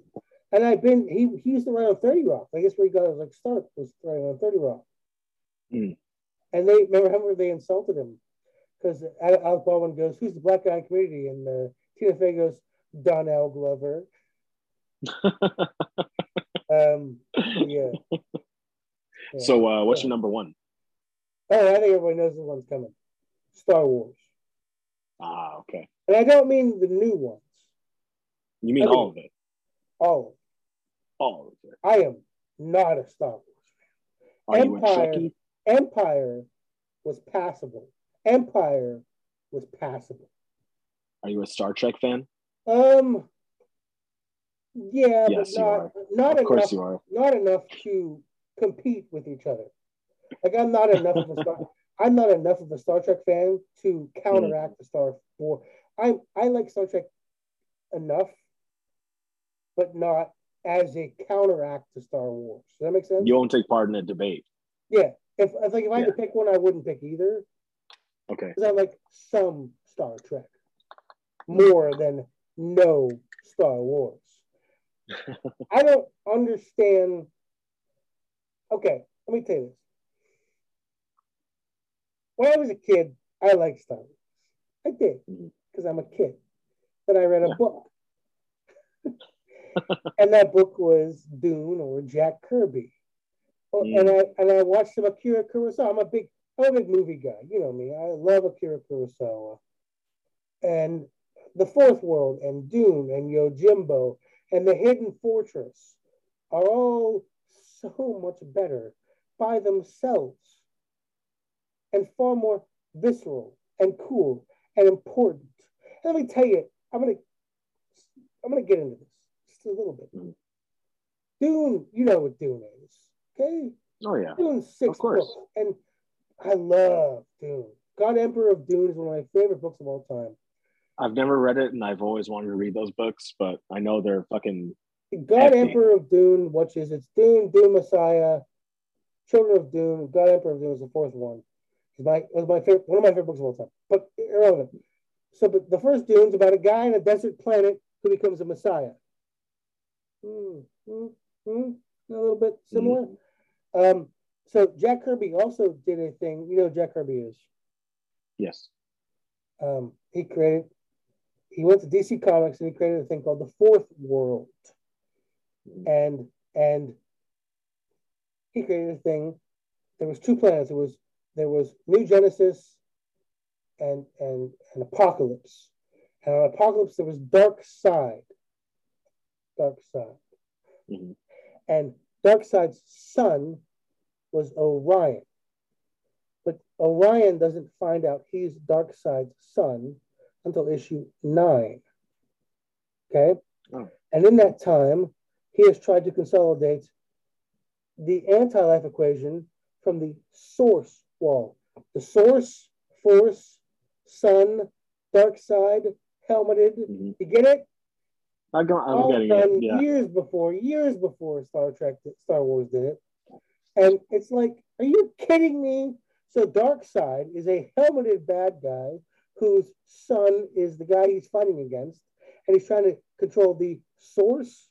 and I've been he he used to write on 30 Rock. I guess where he got his like start was writing on 30 Rock. Mm. And they remember they insulted him because Alec Baldwin goes, "Who's the black guy in community?" And uh, Tina Fey goes, "Donnell Glover." um, yeah. yeah. So, uh, what's your number one? Oh, I think everybody knows this one's coming. Star Wars. Ah, okay. And I don't mean the new ones. You mean, I mean all of it? All of it. All of it. I am not a Star Wars fan. Are Empire, Empire was passable. Empire was passable. Are you a Star Trek fan? Um. Yeah, yes, but not not of enough. you are. Not enough to compete with each other. Like I'm not enough of a Star. I'm not enough of a Star Trek fan to counteract mm. the Star Wars. I I like Star Trek enough but not as a counteract to Star Wars. Does that make sense? You won't take part in a debate. Yeah. If, if like if I had to pick one, I wouldn't pick either. Okay. Because I like some Star Trek more than no Star Wars. I don't understand. Okay, let me tell you this. When I was a kid, I liked Star Wars. I did because mm-hmm. I'm a kid. Then I read a book and that book was Dune or Jack Kirby. Oh, mm. And I and I watched some Akira Kurosawa. I'm a big I'm a big movie guy. You know me. I love Akira Kurosawa. And The Fourth World and Dune and Yojimbo and The Hidden Fortress are all so much better by themselves and far more visceral and cool and important. And let me tell you, I'm gonna I'm gonna get into this just a little bit. Mm-hmm. Dune, you know what Dune is. Okay, Oh yeah. Dune six books, and I love Dune. God Emperor of Dune is one of my favorite books of all time. I've never read it, and I've always wanted to read those books, but I know they're fucking. God Hefty. Emperor of Dune, which is it's Dune, Dune Messiah, Children of Dune, God Emperor of Dune is the fourth one. It's my was my favorite one of my favorite books of all time. But irrelevant. So, but the first Dune's about a guy on a desert planet who becomes a Messiah. Hmm, hmm, hmm, a little bit similar. Um, so Jack Kirby also did a thing. You know, who Jack Kirby is. Yes. Um, he created. He went to DC Comics and he created a thing called the Fourth World, and and he created a thing. There was two planets. There was there was New Genesis, and and and Apokolips, and on Apokolips there was Darkseid. Dark Side, Mhm. and Darkseid's son was Orion, but Orion doesn't find out he's Darkseid's son until issue nine. Okay, Oh. and in that time, he has tried to consolidate the anti-life equation from the source wall. The source, force, sun, dark side, helmeted. Mhm. You get it? I go, I'm All getting done it. Yeah. years before, years before Star Trek, Star Wars did it. And it's like, are you kidding me? So Darkseid is a helmeted bad guy whose son is the guy he's fighting against, and he's trying to control the source.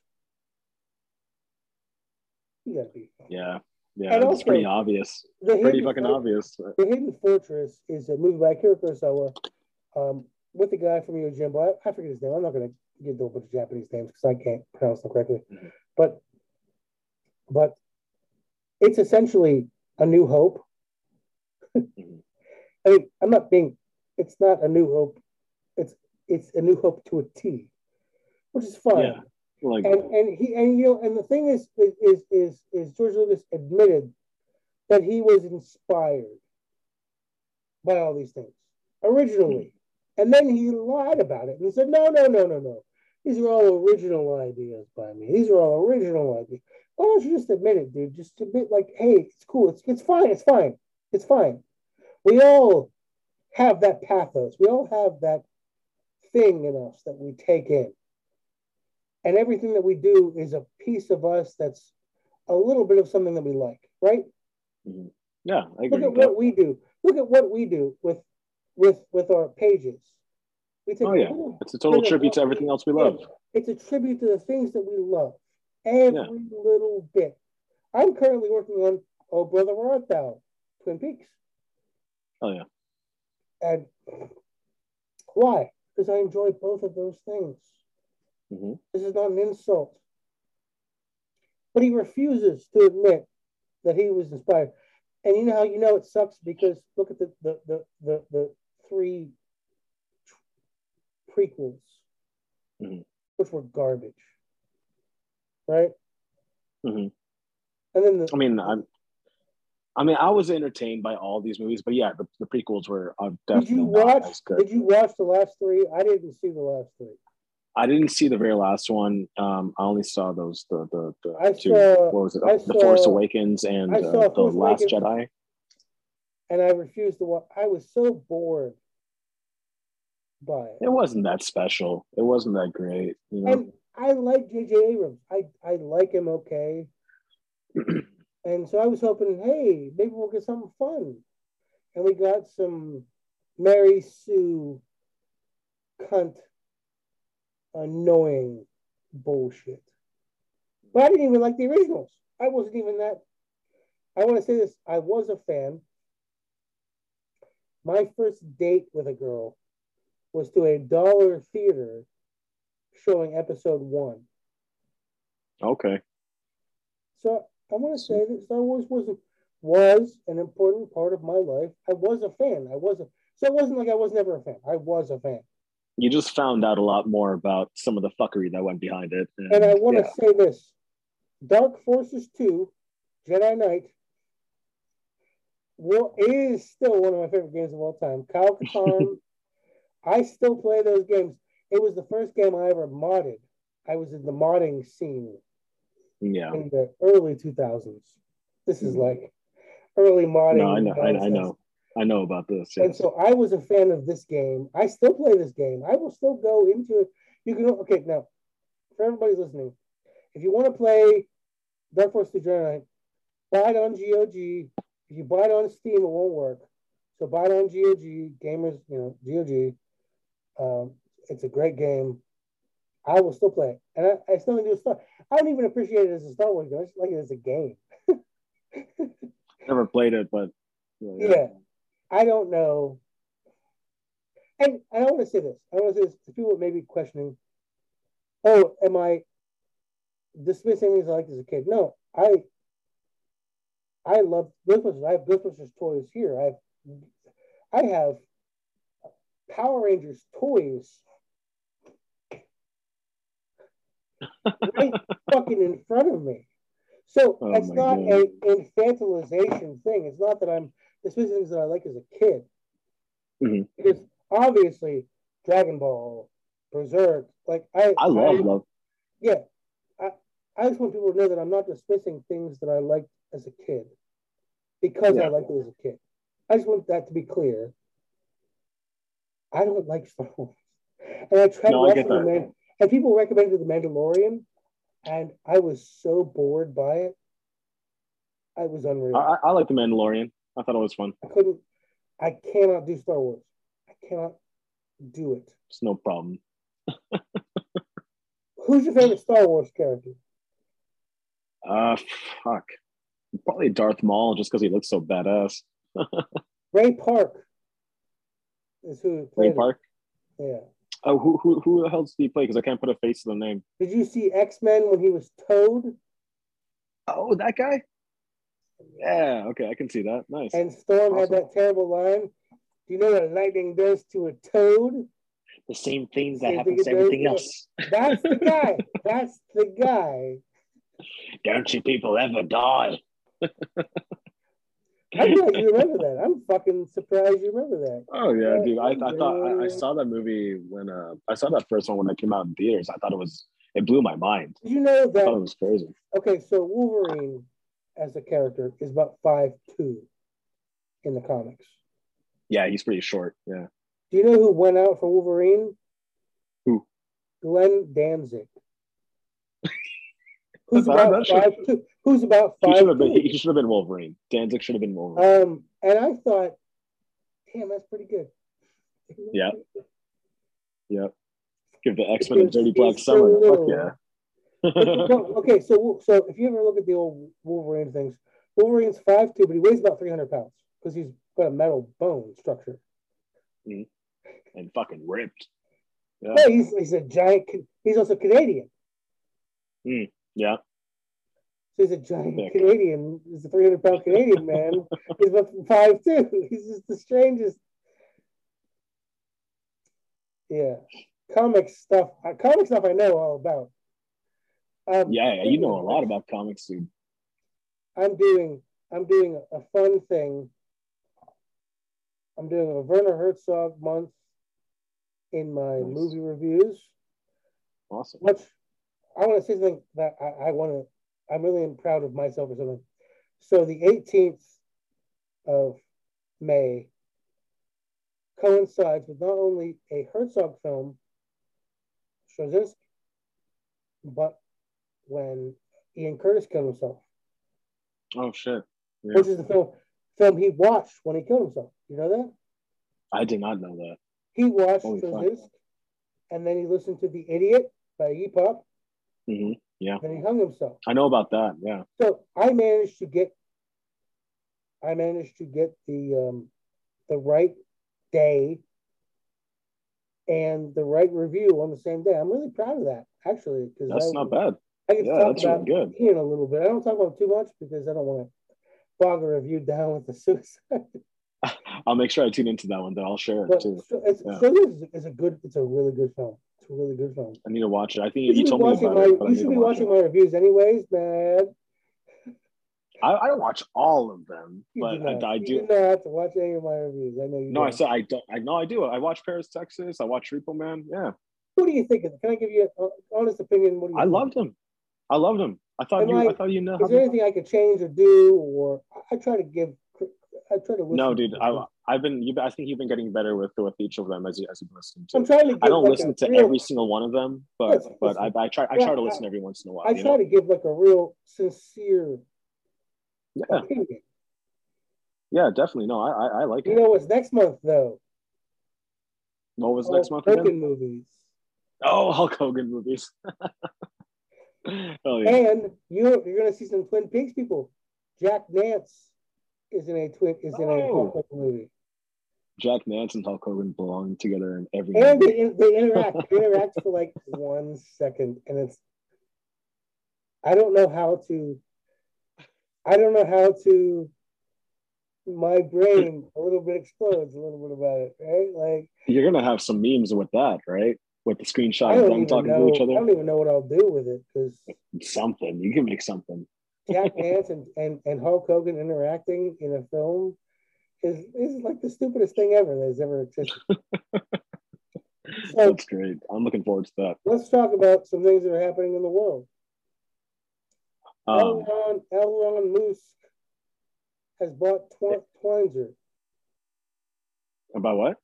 You gotta be. Yeah. Yeah. And it's also- pretty obvious. Pretty Hidden fucking obvious. The Hidden Fortress is a movie by Akira Kurosawa um, with the guy from Yojimbo. I, I forget his name. I'm not going to give a bunch of Japanese names because I can't pronounce them correctly. Mhm. But but it's essentially a new hope. Mhm. I mean, I'm not being. It's not a new hope. It's it's a new hope to a T, which is fine. Yeah. Like, And and he and you know and the thing is is is is, George Lucas admitted that he was inspired by all these things originally, and then he lied about it and said no no no no no these are all original ideas by me these are all original ideas. Why don't you just admit it, dude? Just admit like, hey, it's cool, it's it's fine, it's fine, it's fine. We all have that pathos. We all have that thing in us that we take in and everything that we do is a piece of us that's a little bit of something that we like, right? mhm. yeah, I Look at that. what we do. Look at what we do with with with our pages. We take Oh, yeah. It's a total tribute to everything else we love. It's a tribute to the things that we love. Every little bit. I'm currently working on Oh Brother Where Art Thou? Twin Peaks. Oh, yeah. And why? Because I enjoy both of those things. hmm This is not an insult. But he refuses to admit that he was inspired. And you know how you know it sucks because look at the the the the, the three prequels, Mhm. which were garbage, right? hmm And then the I mean, I'm. I mean, I was entertained by all these movies, but yeah, the, the prequels were uh, did definitely you not watch? Did you watch the last three? I didn't see the last three. I didn't see the very last one. Um, I only saw those the the, the I two. saw- what was it? I the Force Awakens and uh, the Force Last Awakens. Jedi. And I refused to watch. I was so bored by it. It wasn't that special. It wasn't that great. You know. And I like J.J. Abrams. I, I like him okay. and so I was hoping, hey, maybe we'll get something fun. And we got some Mary Sue cunt annoying bullshit. But I didn't even like the originals. I wasn't even that. I want to say this. I was a fan. My first date with a girl was to a dollar theater showing episode one. okay. So I want to say that Star Wars was was an important part of my life. I was a fan. I was a so it wasn't like I was never a fan. I was a fan. You just found out a lot more about some of the fuckery that went behind it. And I want to say this: Dark Forces Two, Jedi Knight, well, is still one of my favorite games of all time. Kyle Katarn, I still play those games. It was the first game I ever modded. I was in the modding scene Yeah. in the early 2000s. This is like early modern. No, I know, I, I know, I know about this. And so I was a fan of this game. I still play this game. I will still go into it. You can okay now for everybody's listening. If you want to play Dark Force Degenerate, buy it on GOG. If you buy it on Steam, it won't work. So buy it on GOG. Gamers, you know, GOG. Um, it's a great game. I will still play it, and I, I still do Star. I don't even appreciate it as a Star Wars game. I just like it as a game. Never played it, but yeah. Yeah. I don't know. And I want to say this. I want to say this to people maybe questioning, oh, am I dismissing things I liked as a kid? No, I I love Ghostbusters. I have Ghostbusters toys here. I have I have Power Rangers toys right fucking in front of me. So Oh it's not God. a infantilization thing. It's not that I'm this dismissing things that I like as a kid. Mhm. Because obviously Dragon Ball, Berserk, like I I love love. yeah. I, I just want people to know that I'm not dismissing things that I liked as a kid because I Yeah. liked it as a kid. I just want that to be clear. I don't like Star Wars. And I tried No, I the. Man- and people recommended The Mandalorian, and I was so bored by it. I was unreal. I, I like the Mandalorian. I thought it was fun. I couldn't, I cannot do Star Wars. I cannot do it. It's no problem. Who's your favorite Star Wars character? Uh, fuck. Probably Darth Maul, just because he looks so badass. Ray Park is who Ray. Park. Yeah. Oh, who who who the hell does he play? Because I can't put a face to the name. Did you see X Men when he was Toad Oh, that guy. Yeah. Okay, I can see that. Nice. and Storm had that terrible line? Do you know what lightning does to a toad? the same things that Same happen to everything else. That's the guy. That's the guy. Don't you people ever die? I'm glad you remember that. I'm fucking surprised you remember that. Oh yeah, Yeah, dude. I, I thought I, I saw that movie when uh I saw that first one when it came out in theaters. I thought it was it blew my mind. You know I thought it was crazy. Okay, so Wolverine as a character is about five two in the comics. Yeah, he's pretty short. Yeah. Do you know who went out for Wolverine? Who? Glenn Danzig. Who's about that five two? Who's about five? He should have been he should have been Wolverine. Danzig should have been Wolverine. Um, and I thought, damn, that's pretty good. Yeah. yeah. Give the X Men a dirty black so summer. Fuck yeah. Okay, so so if you ever look at the old Wolverine things, Wolverine's five two, but he weighs about three hundred pounds because he's got a metal bone structure. and fucking ripped. Yeah. He's he's a giant. He's also Canadian. Yeah. So he's a giant Thick. Canadian. He's a 300 pound Canadian man. He's about five two. He's just the strangest. Yeah, comic stuff. Comic stuff I know all about. Um, Yeah, yeah, you know a lot about comics, dude. I'm doing. I'm doing a fun thing. I'm doing a Werner Herzog month in my Nice. movie reviews. Awesome. Which I want to say something that I, I want to. I'm really proud of myself or something. So the 18th of May coincides with not only a Herzog film, Stroszek, but when Ian Curtis killed himself, Oh shit. Yeah. which is the film film he watched when he killed himself. You know that I did not know that. he watched Holy. Stroszek, and then he listened to The Idiot by Iggy Pop, hmm and he hung himself. I know about that. Yeah. So I managed to get, I managed to get the um, the right day and the right review on the same day. I'm really proud of that, actually, because That's I, not bad. I get Yeah, talk that's about really good. Ian a little bit. I don't talk about it too much because I don't want to bog a review down with the suicide. I'll make sure I tune into that one. Then I'll share it But too. so it's, Yeah. so this is a good. It's a really good film. Really good film. I need to watch it. I think You you, told me about my. it, I You should be watching my reviews anyways, man. I, I don't watch all of them, but do. I, I You do. do not have to watch any of my reviews. I know you. No, I don't. said I don't. I know I do. I watch Paris, Texas. I watch Repo Man. Yeah, What do you think of it? Can I give you an honest opinion? What do you I think? loved him. I loved him. I thought Am you. I- I, thought you know. Is there anything I could change or do, or I try to give? I try to no, dude. I, I've been. You. I think you've been getting better with with each of them as you as you listen to. I'm trying to. Give I don't like listen to real, every single one of them, but Listen, but I. I try I try to listen every once in a while. I try know? to give like a real sincere Yeah, opinion. yeah, definitely. No, I I, I like You it. You know what's next month though? What was Hulk next month Hogan again? movies. Oh, Hulk Hogan movies. oh yeah. And you you're gonna see some Twin Peaks people. Jack Nance is in a twin is in a Oh. Hulk Hogan movie. Jack Nance and Hulk Hogan belong together in every And movie. they, they interact. They interact for like one second, and it's. I don't know how to. I don't know how to. My brain a little bit explodes a little bit about it, right? Like You're gonna have some memes with that, right? With the screenshot of them talking know. to each other. I don't even know what I'll do with it because Something. You can make something. Jack Nance and, and, and Hulk Hogan interacting in a film is is like the stupidest thing ever that has ever existed. So That's great. I'm looking forward to that. let's talk about some things that are happening in the world. Um, Elron Elron Musk has bought Tw- about what?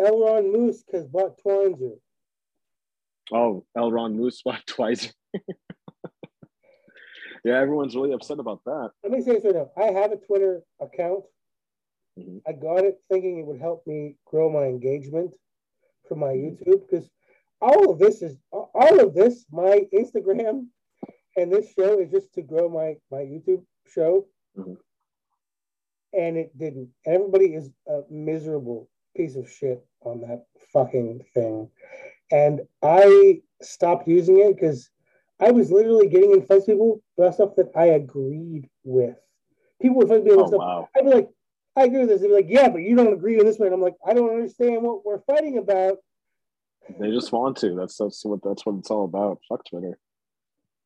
Elron Musk has bought Twinzer. Oh, Elron Moose bought twice. yeah, everyone's really upset about that. Let me say this right now. I have a Twitter account. Mhm. I got it thinking it would help me grow my engagement for my YouTube because all of this is all of this, my Instagram and this show is just to grow my my YouTube show. Mhm. And it didn't. And everybody is a miserable piece of shit on that fucking thing. And I stopped using it because I was literally getting in fights with people about stuff that I agreed with. People would fight me Oh stuff. wow. I'd be like, I agree with this. They'd be like, yeah, but you don't agree with this one. I'm like, I don't understand what we're fighting about. They just want to. That's that's what that's what it's all about. Fuck Twitter.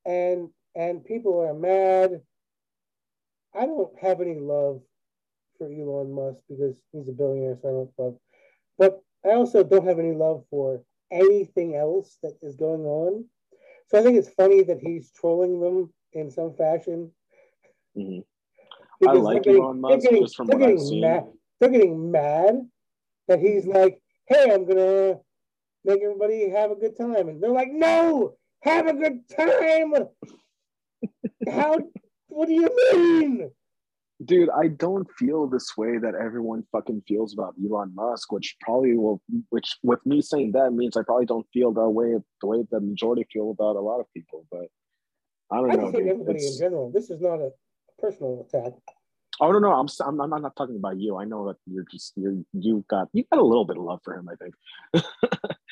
And and people are mad. I don't have any love for Elon Musk because he's a billionaire, so I don't love. But I also don't have any love for anything else that is going on. So I think it's funny that he's trolling them in some fashion. Mhm. Because they're like getting- Elon Musk, getting- just from what I've seen. Mad, they're getting mad that he's like, "Hey, I'm gonna make everybody have a good time," and they're like, "No, have a good time." How? What do you mean? Dude, I don't feel this way that everyone fucking feels about Elon Musk, which probably will which with me saying that means I probably don't feel that way the way the majority feel about a lot of people. But I don't I know. dude. everybody in general. This is not a personal attack. Oh no, no, I'm, I'm I'm not talking about you. I know that you're just you you got you got a little bit of love for him. I think.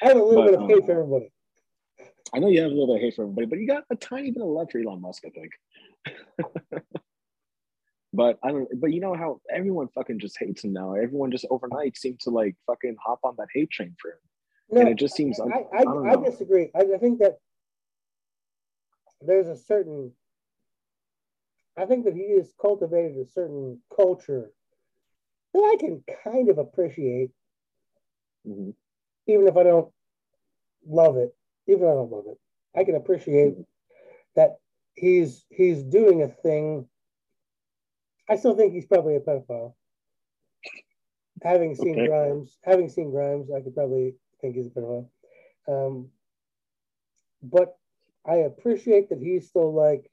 I have a little But, bit of hate um, for everybody. I know you have a little bit of hate for everybody, but you got a tiny bit of love for Elon Musk. I think. but I don't. But you know how everyone fucking just hates him now. Everyone just overnight seems to like fucking hop on that hate train for him, No, and it just seems. I, I, don't I, know. disagree. I, I think that there's a certain. I think that he has cultivated a certain culture that I can kind of appreciate, Mhm. even if I don't love it. Even if I don't love it, I can appreciate that he's he's doing a thing. I still think he's probably a pedophile. Having seen Okay. Grimes, having seen Grimes, I could probably think he's a pedophile. Um, but I appreciate that he's still like,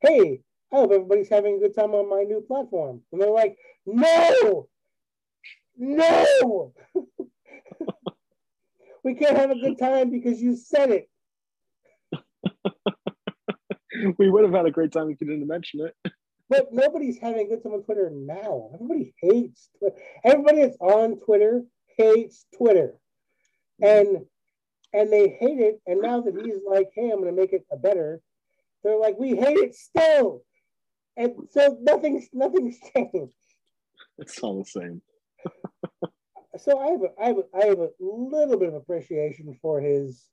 hey, I hope everybody's having a good time on my new platform. And they're like, no, no, we can't have a good time because you said it. we would have had a great time if you didn't mention it. But nobody's having a good time on Twitter now. Everybody hates Twitter. Everybody that's on Twitter hates Twitter. And and they hate it. And now that he's like, hey, I'm gonna make it a better, they're like, we hate it still. And so nothing's nothing's changed. It's all the same. So I have a, I have a, I have a little bit of appreciation for his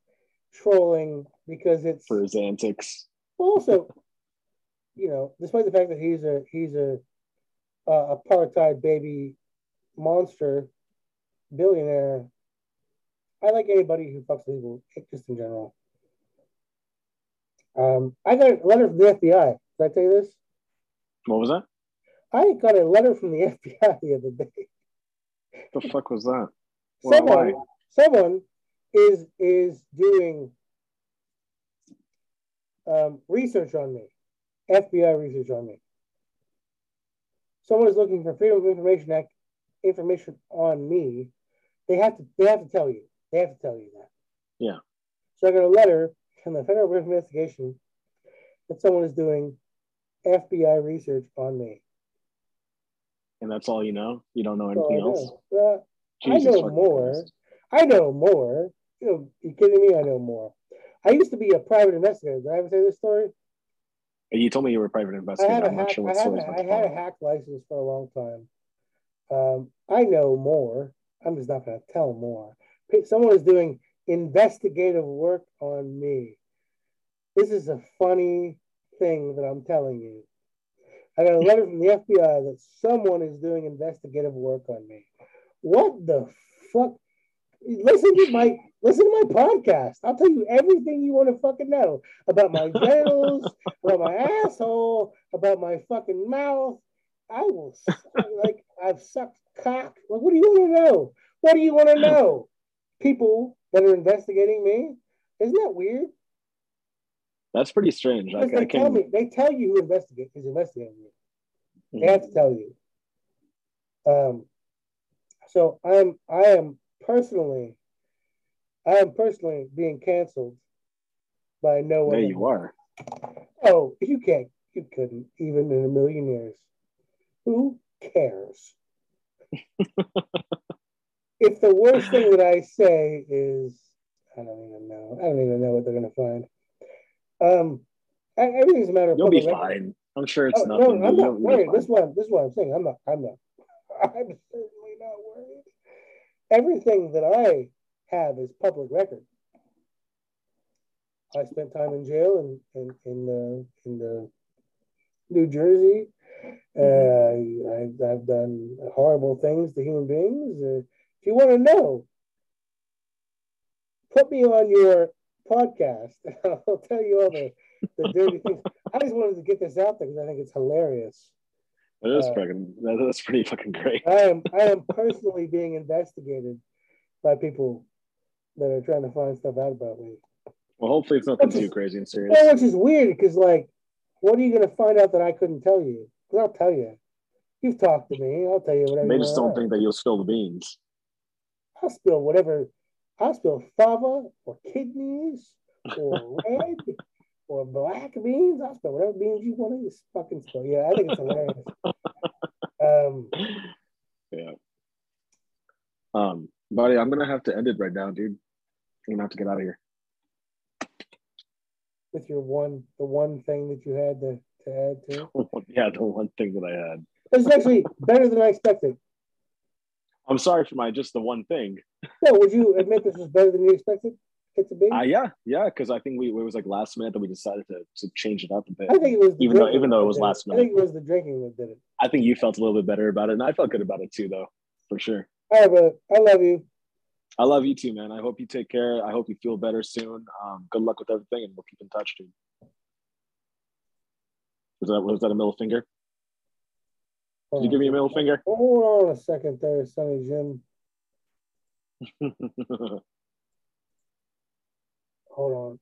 trolling because it's for his antics. also, you know, despite the fact that he's a he's a uh, apartheid baby monster billionaire, I like anybody who fucks people, just in general. Um, I got a letter from the FBI. Did I tell you this? What was that? I got a letter from the FBI the other day. The fuck was that? Well, someone, why? someone is is doing um, research on me, FBI research on me. Someone is looking for Freedom of Information Act information on me. They have to they have to tell you. They have to tell you that. Yeah. So I got a letter from the Federal Investigation that someone is doing FBI research on me. And that's all you know? You don't know That's all anything I else? know. Uh, I know more. Christ. I know more. You know, you kidding me? I know more. I used to be a private investigator. Did I ever say this story? You told me you were a private I investigator. had a I'm hack. sure I had, a, I had a hack license for a long time. Um, I know more. I'm just not going to tell more. Someone is doing investigative work on me. This is a funny thing that I'm telling you. I got a letter from the FBI that someone is doing investigative work on me. What the fuck? Listen to my listen to my podcast. I'll tell you everything you want to fucking know about my genitals, about my asshole, about my fucking mouth. I will like I've sucked cock. Like, what do you want to know? What do you want to know? People that are investigating me. Isn't that weird? That's pretty strange. I, they I tell me they tell you who investigate is investigating you. They have to tell you. Um, so I'm I am personally I am personally being canceled by no one. There you are. Oh, you can't you couldn't even in a million years. Who cares? if the worst thing that I say is I don't even know. I don't even know what they're gonna find. Um everything's a matter of You'll be record. fine. I'm sure it's Oh, nothing. no, I'm not worried. This is what this is what I'm saying. I'm not. I'm not. I'm certainly not worried. Everything that I have is public record. I spent time in jail in in in the in the New Jersey. Uh, I've, I've done horrible things to human beings. If you want to know, put me on your podcast. I'll tell you all the, the dirty things. I just wanted to get this out there because I think it's hilarious. That is uh, fucking. That, that's pretty fucking great. I am I am personally being investigated by people that are trying to find stuff out about me. Well, hopefully it's nothing Which is- too crazy and serious. Yeah, which is weird because like, what are you gonna find out that I couldn't tell you? Because I'll tell you. You've talked to me. I'll tell you whatever. They just don't think that you'll spill the beans. I'll spill whatever. I'll spill fava or kidneys or red or black beans. I'll spill whatever beans you want to just fucking spill. Yeah, I think it's hilarious. Um, Yeah. Um, buddy, I'm gonna have to end it right now, dude. I'm gonna have to get out of here. with your one, the one thing that you had to, to add to. yeah, the one thing that I had. It's actually better than I expected. I'm sorry for my just the one thing. No, would you admit this is better than you expected it to be? Uh, yeah, yeah, because I think we it was like last minute that we decided to, to change it up a bit. I think it was even though- even though it was last last I think it was the drinking that did it. I think you felt a little bit better about it, and I felt good about it too, though, for sure. All right, brother. I love you. I love you too, man. I hope you take care. I hope you feel better soon. Um, good luck with everything, and we'll keep in touch, dude. Was that was that a middle finger? Did you give me a middle finger? Oh, hold on a second there, Sonny Jim. Hold on.